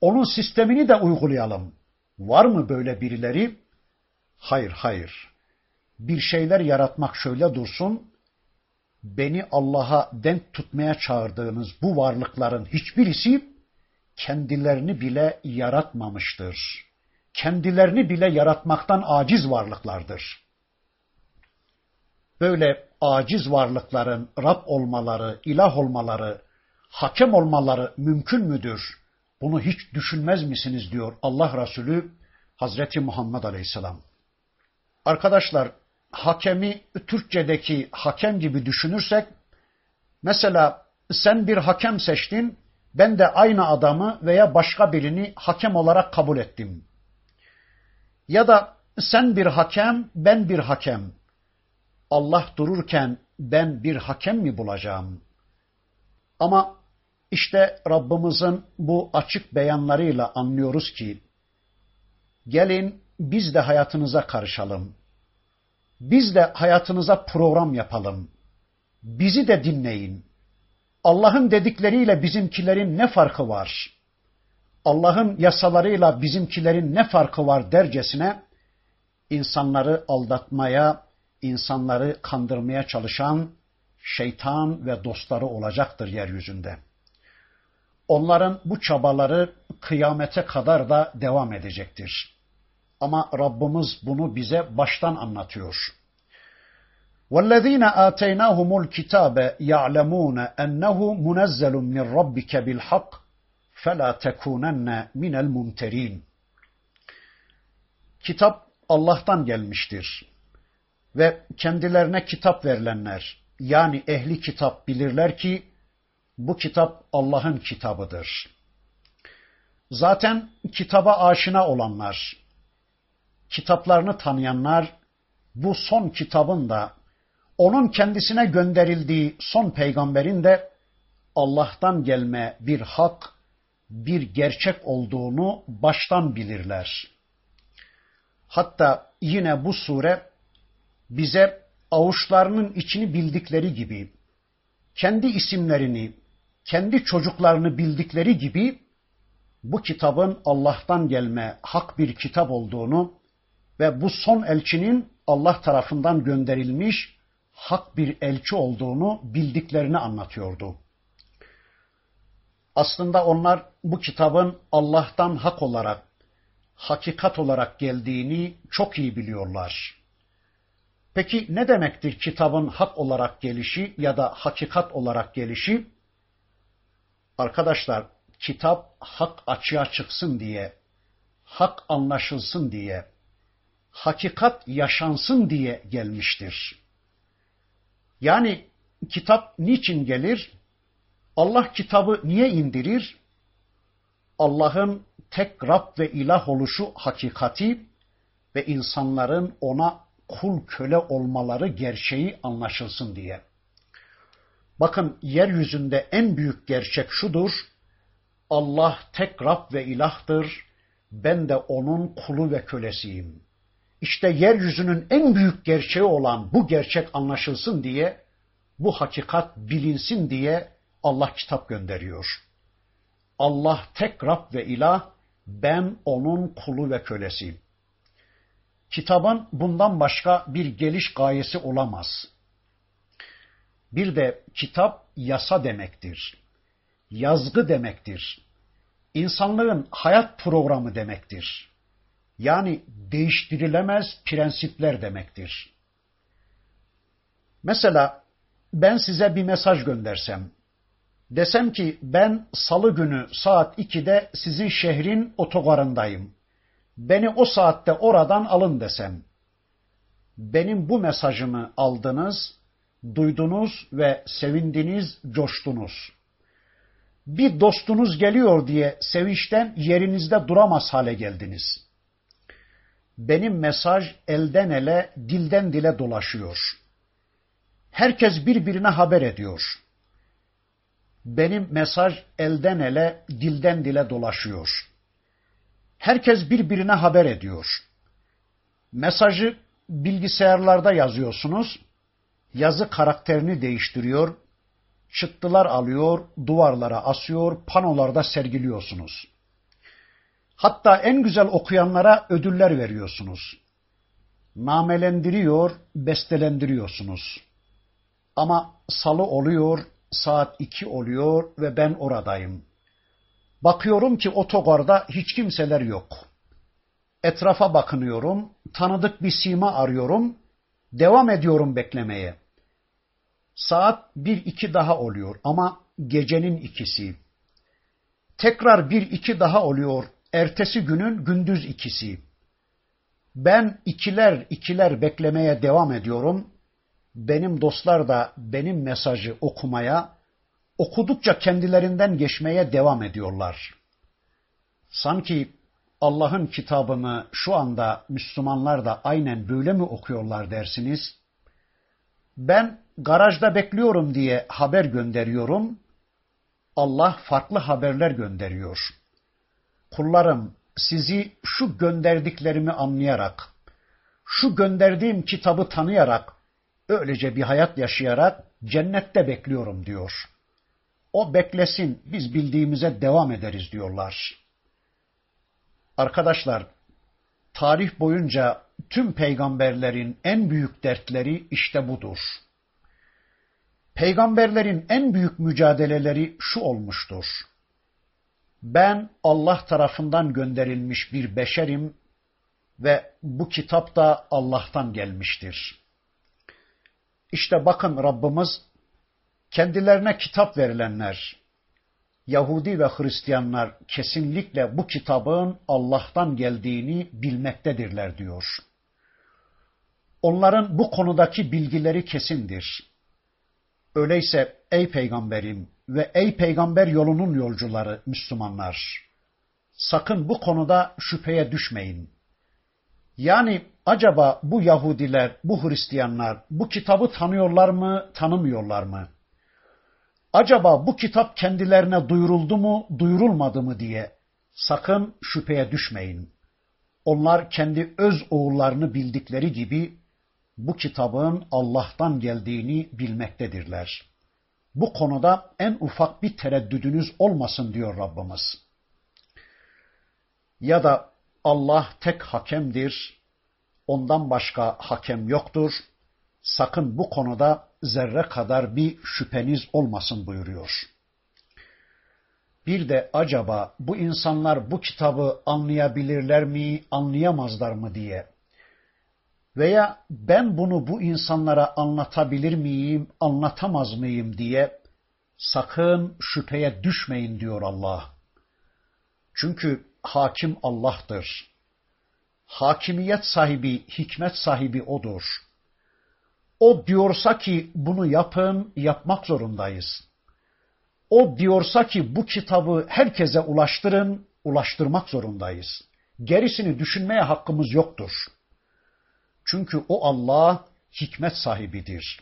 Onun sistemini de uygulayalım. Var mı böyle birileri? Hayır, hayır. Bir şeyler yaratmak şöyle dursun. Beni Allah'a denk tutmaya çağırdığınız bu varlıkların hiçbirisi kendilerini bile yaratmamıştır kendilerini bile yaratmaktan aciz varlıklardır. Böyle aciz varlıkların Rab olmaları, ilah olmaları, hakem olmaları mümkün müdür? Bunu hiç düşünmez misiniz diyor Allah Resulü Hazreti Muhammed Aleyhisselam. Arkadaşlar hakemi Türkçedeki hakem gibi düşünürsek mesela sen bir hakem seçtin ben de aynı adamı veya başka birini hakem olarak kabul ettim. Ya da sen bir hakem, ben bir hakem. Allah dururken ben bir hakem mi bulacağım? Ama işte Rabbimizin bu açık beyanlarıyla anlıyoruz ki gelin biz de hayatınıza karışalım. Biz de hayatınıza program yapalım. Bizi de dinleyin. Allah'ın dedikleriyle bizimkilerin ne farkı var? Allah'ın yasalarıyla bizimkilerin ne farkı var dercesine insanları aldatmaya, insanları kandırmaya çalışan şeytan ve dostları olacaktır yeryüzünde. Onların bu çabaları kıyamete kadar da devam edecektir. Ama Rabbimiz bunu bize baştan anlatıyor. وَالَّذ۪ينَ آتَيْنَاهُمُ الْكِتَابَ يَعْلَمُونَ أَنَّهُ مُنَزَّلٌ مِنْ رَبِّكَ بِالْحَقِّ فَلَا تَكُونَنَّ مِنَ الْمُمْتَرِينَ Kitap Allah'tan gelmiştir. Ve kendilerine kitap verilenler, yani ehli kitap bilirler ki, bu kitap Allah'ın kitabıdır. Zaten kitaba aşina olanlar, kitaplarını tanıyanlar bu son kitabın da onun kendisine gönderildiği son peygamberin de Allah'tan gelme bir hak, bir gerçek olduğunu baştan bilirler. Hatta yine bu sure bize avuçlarının içini bildikleri gibi, kendi isimlerini, kendi çocuklarını bildikleri gibi bu kitabın Allah'tan gelme hak bir kitap olduğunu ve bu son elçinin Allah tarafından gönderilmiş hak bir elçi olduğunu bildiklerini anlatıyordu. Aslında onlar bu kitabın Allah'tan hak olarak, hakikat olarak geldiğini çok iyi biliyorlar. Peki ne demektir kitabın hak olarak gelişi ya da hakikat olarak gelişi? Arkadaşlar, kitap hak açığa çıksın diye, hak anlaşılsın diye, hakikat yaşansın diye gelmiştir. Yani kitap niçin gelir? Allah kitabı niye indirir? Allah'ın tek Rab ve ilah oluşu hakikati ve insanların ona kul köle olmaları gerçeği anlaşılsın diye. Bakın yeryüzünde en büyük gerçek şudur. Allah tek Rab ve ilahtır. Ben de onun kulu ve kölesiyim. İşte yeryüzünün en büyük gerçeği olan bu gerçek anlaşılsın diye, bu hakikat bilinsin diye Allah kitap gönderiyor. Allah tek Rab ve ilah, ben onun kulu ve kölesiyim. Kitabın bundan başka bir geliş gayesi olamaz. Bir de kitap yasa demektir. Yazgı demektir. İnsanlığın hayat programı demektir. Yani değiştirilemez prensipler demektir. Mesela ben size bir mesaj göndersem, desem ki ben salı günü saat 2'de sizin şehrin otogarındayım. Beni o saatte oradan alın desem. Benim bu mesajımı aldınız, duydunuz ve sevindiniz, coştunuz. Bir dostunuz geliyor diye sevinçten yerinizde duramaz hale geldiniz. Benim mesaj elden ele, dilden dile dolaşıyor. Herkes birbirine haber ediyor. Benim mesaj elden ele, dilden dile dolaşıyor. Herkes birbirine haber ediyor. Mesajı bilgisayarlarda yazıyorsunuz. Yazı karakterini değiştiriyor. Çıktılar alıyor, duvarlara asıyor, panolarda sergiliyorsunuz. Hatta en güzel okuyanlara ödüller veriyorsunuz. Namelendiriyor, bestelendiriyorsunuz. Ama salı oluyor, saat iki oluyor ve ben oradayım. Bakıyorum ki otogarda hiç kimseler yok. Etrafa bakınıyorum, tanıdık bir sima arıyorum, devam ediyorum beklemeye. Saat bir iki daha oluyor ama gecenin ikisi. Tekrar bir iki daha oluyor, ertesi günün gündüz ikisi. Ben ikiler ikiler beklemeye devam ediyorum. Benim dostlar da benim mesajı okumaya, okudukça kendilerinden geçmeye devam ediyorlar. Sanki Allah'ın kitabını şu anda Müslümanlar da aynen böyle mi okuyorlar dersiniz? Ben garajda bekliyorum diye haber gönderiyorum. Allah farklı haberler gönderiyor. Kullarım sizi şu gönderdiklerimi anlayarak, şu gönderdiğim kitabı tanıyarak, öylece bir hayat yaşayarak cennette bekliyorum diyor. O beklesin, biz bildiğimize devam ederiz diyorlar. Arkadaşlar, tarih boyunca tüm peygamberlerin en büyük dertleri işte budur. Peygamberlerin en büyük mücadeleleri şu olmuştur. Ben Allah tarafından gönderilmiş bir beşerim ve bu kitap da Allah'tan gelmiştir. İşte bakın Rabbimiz kendilerine kitap verilenler, Yahudi ve Hristiyanlar kesinlikle bu kitabın Allah'tan geldiğini bilmektedirler diyor. Onların bu konudaki bilgileri kesindir. Öyleyse ey peygamberim ve ey peygamber yolunun yolcuları Müslümanlar, sakın bu konuda şüpheye düşmeyin. Yani acaba bu Yahudiler, bu Hristiyanlar bu kitabı tanıyorlar mı, tanımıyorlar mı? Acaba bu kitap kendilerine duyuruldu mu, duyurulmadı mı diye sakın şüpheye düşmeyin. Onlar kendi öz oğullarını bildikleri gibi bu kitabın Allah'tan geldiğini bilmektedirler. Bu konuda en ufak bir tereddüdünüz olmasın diyor Rabbimiz. Ya da Allah tek hakemdir, ondan başka hakem yoktur. Sakın bu konuda zerre kadar bir şüpheniz olmasın buyuruyor. Bir de acaba bu insanlar bu kitabı anlayabilirler mi, anlayamazlar mı diye veya ben bunu bu insanlara anlatabilir miyim, anlatamaz mıyım diye sakın şüpheye düşmeyin diyor Allah. Çünkü hakim Allah'tır. Hakimiyet sahibi, hikmet sahibi O'dur. O diyorsa ki bunu yapın, yapmak zorundayız. O diyorsa ki bu kitabı herkese ulaştırın, ulaştırmak zorundayız. Gerisini düşünmeye hakkımız yoktur. Çünkü o Allah hikmet sahibidir.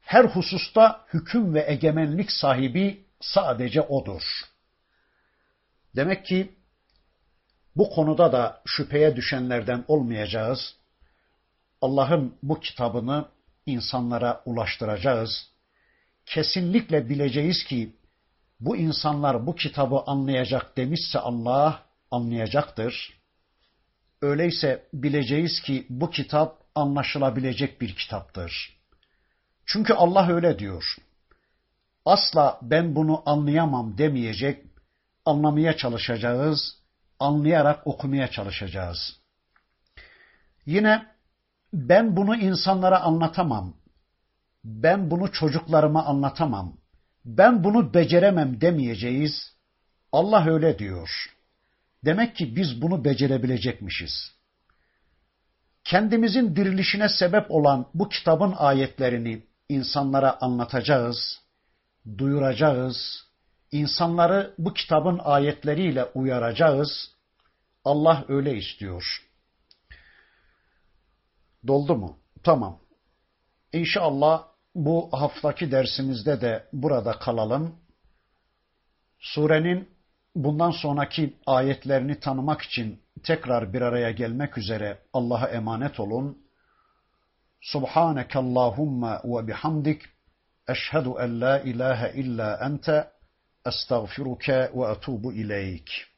Her hususta hüküm ve egemenlik sahibi sadece O'dur. Demek ki bu konuda da şüpheye düşenlerden olmayacağız. Allah'ın bu kitabını insanlara ulaştıracağız. Kesinlikle bileceğiz ki bu insanlar bu kitabı anlayacak demişse Allah anlayacaktır. Öyleyse bileceğiz ki bu kitap anlaşılabilecek bir kitaptır. Çünkü Allah öyle diyor. Asla ben bunu anlayamam demeyecek, anlamaya çalışacağız, anlayarak okumaya çalışacağız. Yine ben bunu insanlara anlatamam, ben bunu çocuklarıma anlatamam, ben bunu beceremem demeyeceğiz. Allah öyle diyor. Demek ki biz bunu becerebilecekmişiz. Kendimizin dirilişine sebep olan bu kitabın ayetlerini insanlara anlatacağız, duyuracağız, insanları bu kitabın ayetleriyle uyaracağız. Allah öyle istiyor. Doldu mu? Tamam. İnşallah bu haftaki dersimizde de burada kalalım. Surenin bundan sonraki ayetlerini tanımak için tekrar bir araya gelmek üzere Allah'a emanet olun. Subhaneke Allahumma ve bihamdik eşhedü en la ilahe illa ente estağfiruke ve etubu ileyk.